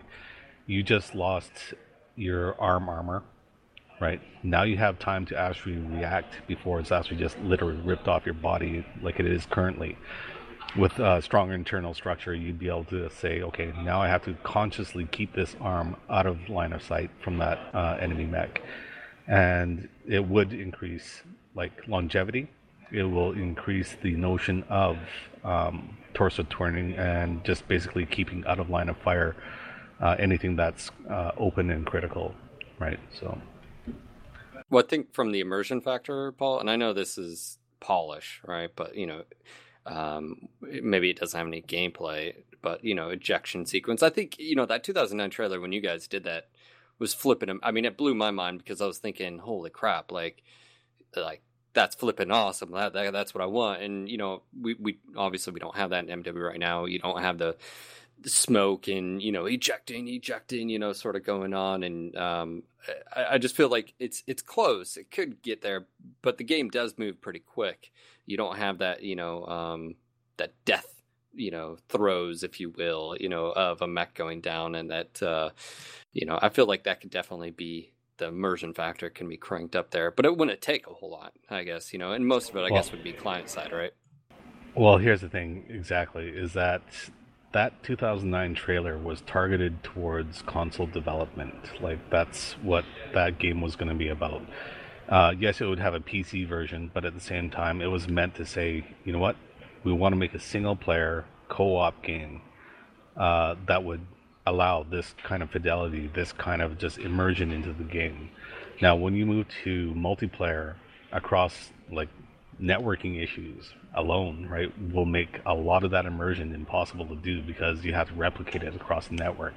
you just lost your arm armor, right? Now you have time to actually react before it's actually just literally ripped off your body like it is currently. With a stronger internal structure, you'd be able to say, okay, now I have to consciously keep this arm out of line of sight from that uh, enemy mech. And it would increase like longevity. It will increase the notion of um, torso turning and just basically keeping out of line of fire uh, anything that's uh, open and critical, right? So, well, I think from the immersion factor, Paul, and I know this is polish, right? But you know, um, maybe it doesn't have any gameplay, but you know, ejection sequence. I think you know that 2009 trailer when you guys did that was flipping. I mean, it blew my mind because I was thinking, holy crap, like, like that's flipping awesome. That, that, that's what I want. And you know, we we obviously we don't have that in MW right now. You don't have the smoke and you know ejecting ejecting you know sort of going on. And um, I, I, just feel like it's it's close. It could get there but the game does move pretty quick. You don't have that you know um, that death you know throws if you will you know of a mech going down. And that uh, you know i feel like that could definitely be the immersion factor can be cranked up there but it wouldn't take a whole lot i guess you know and most of it i well, guess would be client side right? Well here's the thing exactly is that that 2009 trailer was targeted towards console development. Like that's what that game was going to be about. Uh, yes, it would have a PC version, but at the same time, it was meant to say, you know what, we want to make a single-player co-op game uh, that would allow this kind of fidelity, this kind of just immersion into the game. Now, when you move to multiplayer across like networking issues alone, right, will make a lot of that immersion impossible to do because you have to replicate it across the network.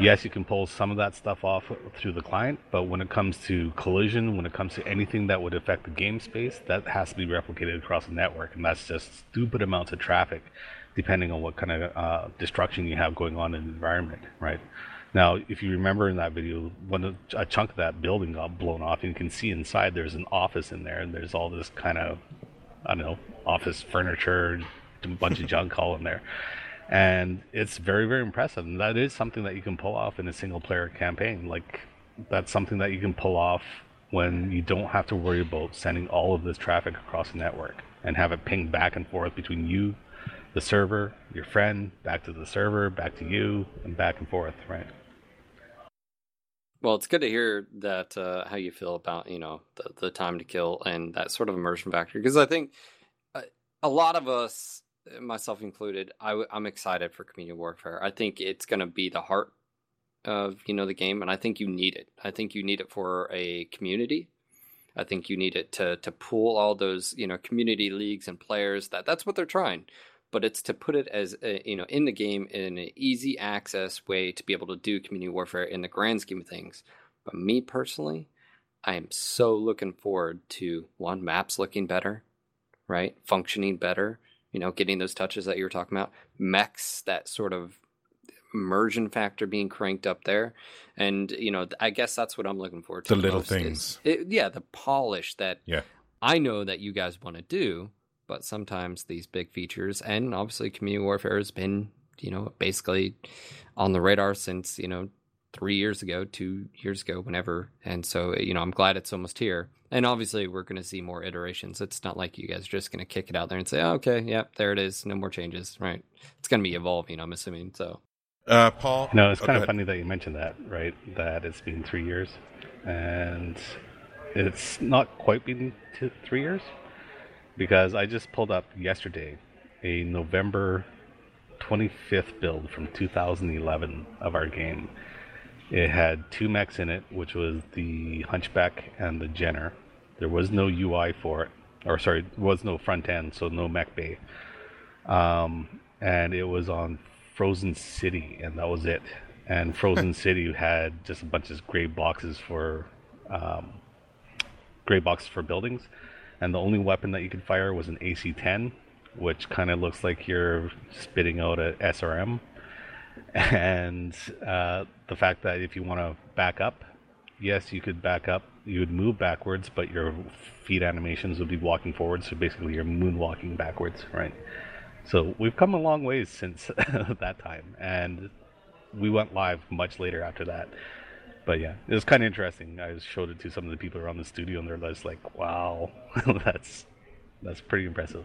Yes, you can pull some of that stuff off through the client, but when it comes to collision, when it comes to anything that would affect the game space, that has to be replicated across the network, and that's just stupid amounts of traffic, depending on what kind of uh, destruction you have going on in the environment, right? Now, if you remember in that video, when a, chunk of that building got blown off, you can see inside there's an office in there, and there's all this kind of, I don't know, office furniture, a bunch of junk all in there. And it's very, very impressive. And that is something that you can pull off in a single player campaign. Like, that's something that you can pull off when you don't have to worry about sending all of this traffic across the network and have it ping back and forth between you, the server, your friend, back to the server, back to you, and back and forth, right? Well, it's good to hear that uh, how you feel about you know the, the time to kill and that sort of immersion factor because I think uh, a lot of us, myself included, I, am excited for community warfare. I think it's going to be the heart of you know the game, and I think you need it. I think you need it for a community. I think you need it to to pool all those you know community leagues and players. That that's what they're trying but it's to put it as a, you know in the game in an easy access way to be able to do community warfare in the grand scheme of things. But me personally, I am so looking forward to one maps looking better, right? Functioning better, you know, getting those touches that you were talking about, mechs that sort of immersion factor being cranked up there, and you know, I guess that's what I'm looking forward to. The little things, it, yeah, the polish that yeah. I know that you guys want to do but sometimes these big features and obviously community warfare has been you know basically on the radar since you know three years ago two years ago whenever. And so you know i'm glad it's almost here. And obviously we're going to see more iterations. It's not like you guys are just going to kick it out there and say oh, okay yep yeah, there it is no more changes right? It's going to be evolving i'm assuming so. Uh, paul? No it's oh, kind of funny that you mentioned that right? That it's been three years and it's not quite been two, three years because I just pulled up yesterday a November 25th build from 2011 of our game. It had two mechs in it, which was the Hunchback and the Jenner. There was no UI for it, or sorry, was no front end, so no mech bay. Um, and it was on Frozen City, and that was it. And Frozen City had just a bunch of gray boxes for um, gray boxes for buildings and the only weapon that you could fire was an AC-10, which kind of looks like you're spitting out a SRM. And uh, the fact that if you want to back up, yes, you could back up, you would move backwards, but your feet animations would be walking forwards. So basically, you're moonwalking backwards, right? So we've come a long ways since that time, and we went live much later after that. But yeah, it was kind of interesting. I showed it to some of the people around the studio, and they're just like, "Wow, that's that's pretty impressive."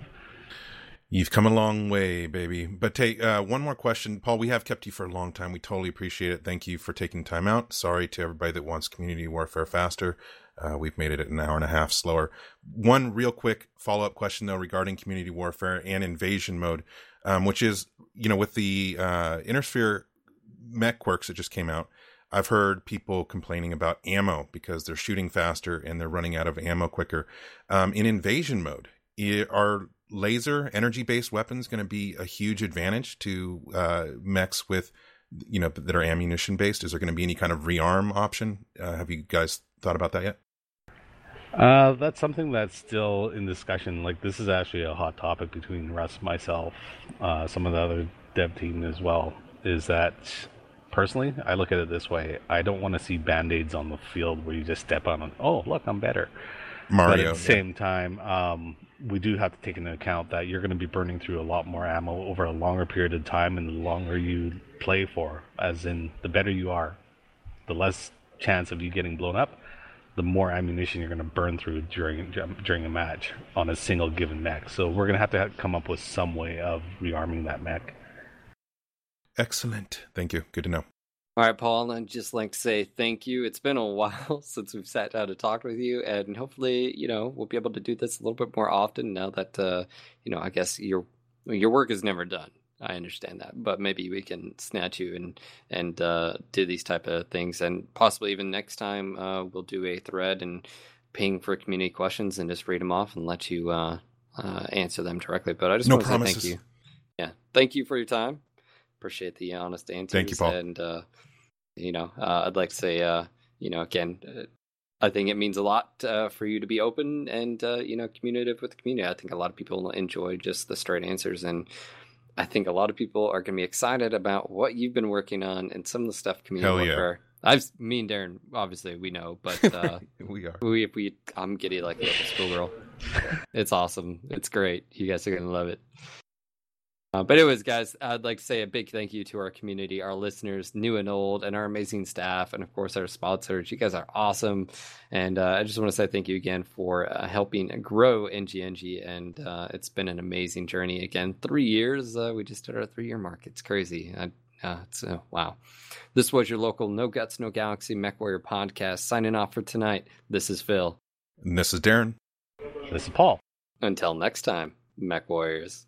You've come a long way, baby. But take uh, one more question, Paul. We have kept you for a long time. We totally appreciate it. Thank you for taking time out. Sorry to everybody that wants community warfare faster. Uh, we've made it an hour and a half slower. One real quick follow up question though regarding community warfare and invasion mode, um, which is you know with the uh, Inner Sphere mech quirks that just came out. I've heard people complaining about ammo because they're shooting faster and they're running out of ammo quicker. Um, in invasion mode, are laser energy based weapons going to be a huge advantage to uh, mechs with you know that are ammunition based? Is there going to be any kind of rearm option? Uh, have you guys thought about that yet? Uh, that's something that's still in discussion. Like this is actually a hot topic between Russ, myself, uh, some of the other dev team as well. Is that personally, I look at it this way: I don't want to see band aids on the field where you just step on and oh look, I'm better. Mario. But at the same time, um, we do have to take into account that you're going to be burning through a lot more ammo over a longer period of time, and the longer you play for, as in the better you are, the less chance of you getting blown up, the more ammunition you're going to burn through during during a match on a single given mech. So we're going to have to come up with some way of rearming that mech. Excellent. Thank you. Good to know. All right, Paul, I'd just like to say thank you. It's been a while since we've sat down to talk with you, and hopefully, you know, we'll be able to do this a little bit more often now that, uh, you know, I guess your your work is never done. I understand that, but maybe we can snatch you and and uh, do these type of things, and possibly even next time uh, we'll do a thread and ping for community questions and just read them off and let you uh, uh, answer them directly. But I just no want to promises. say thank you. Yeah, thank you for your time. Appreciate the honest answers. Thank you, Paul. And uh, you know, uh, I'd like to say, uh, you know, again, uh, I think it means a lot uh, for you to be open and uh, you know communicative with the community. I think a lot of people enjoy just the straight answers, and I think a lot of people are going to be excited about what you've been working on and some of the stuff community Hell yeah. I've me and Darren obviously we know, but uh, we are. we we I'm giddy like a little schoolgirl. it's awesome. It's great. You guys are gonna love it. Uh, but anyways, guys, I'd like to say a big thank you to our community, our listeners, new and old, and our amazing staff, and of course our sponsors. You guys are awesome, and uh, I just want to say thank you again for uh, helping grow NGNG, and uh, it's been an amazing journey. Again, three years. Uh, we just did our three-year mark. It's crazy. I, uh, it's uh, wow. This was your local No Guts, No Galaxy MechWarrior podcast. Signing off for tonight. This is Phil. And this is Darren. This is Paul. Until next time, MechWarriors.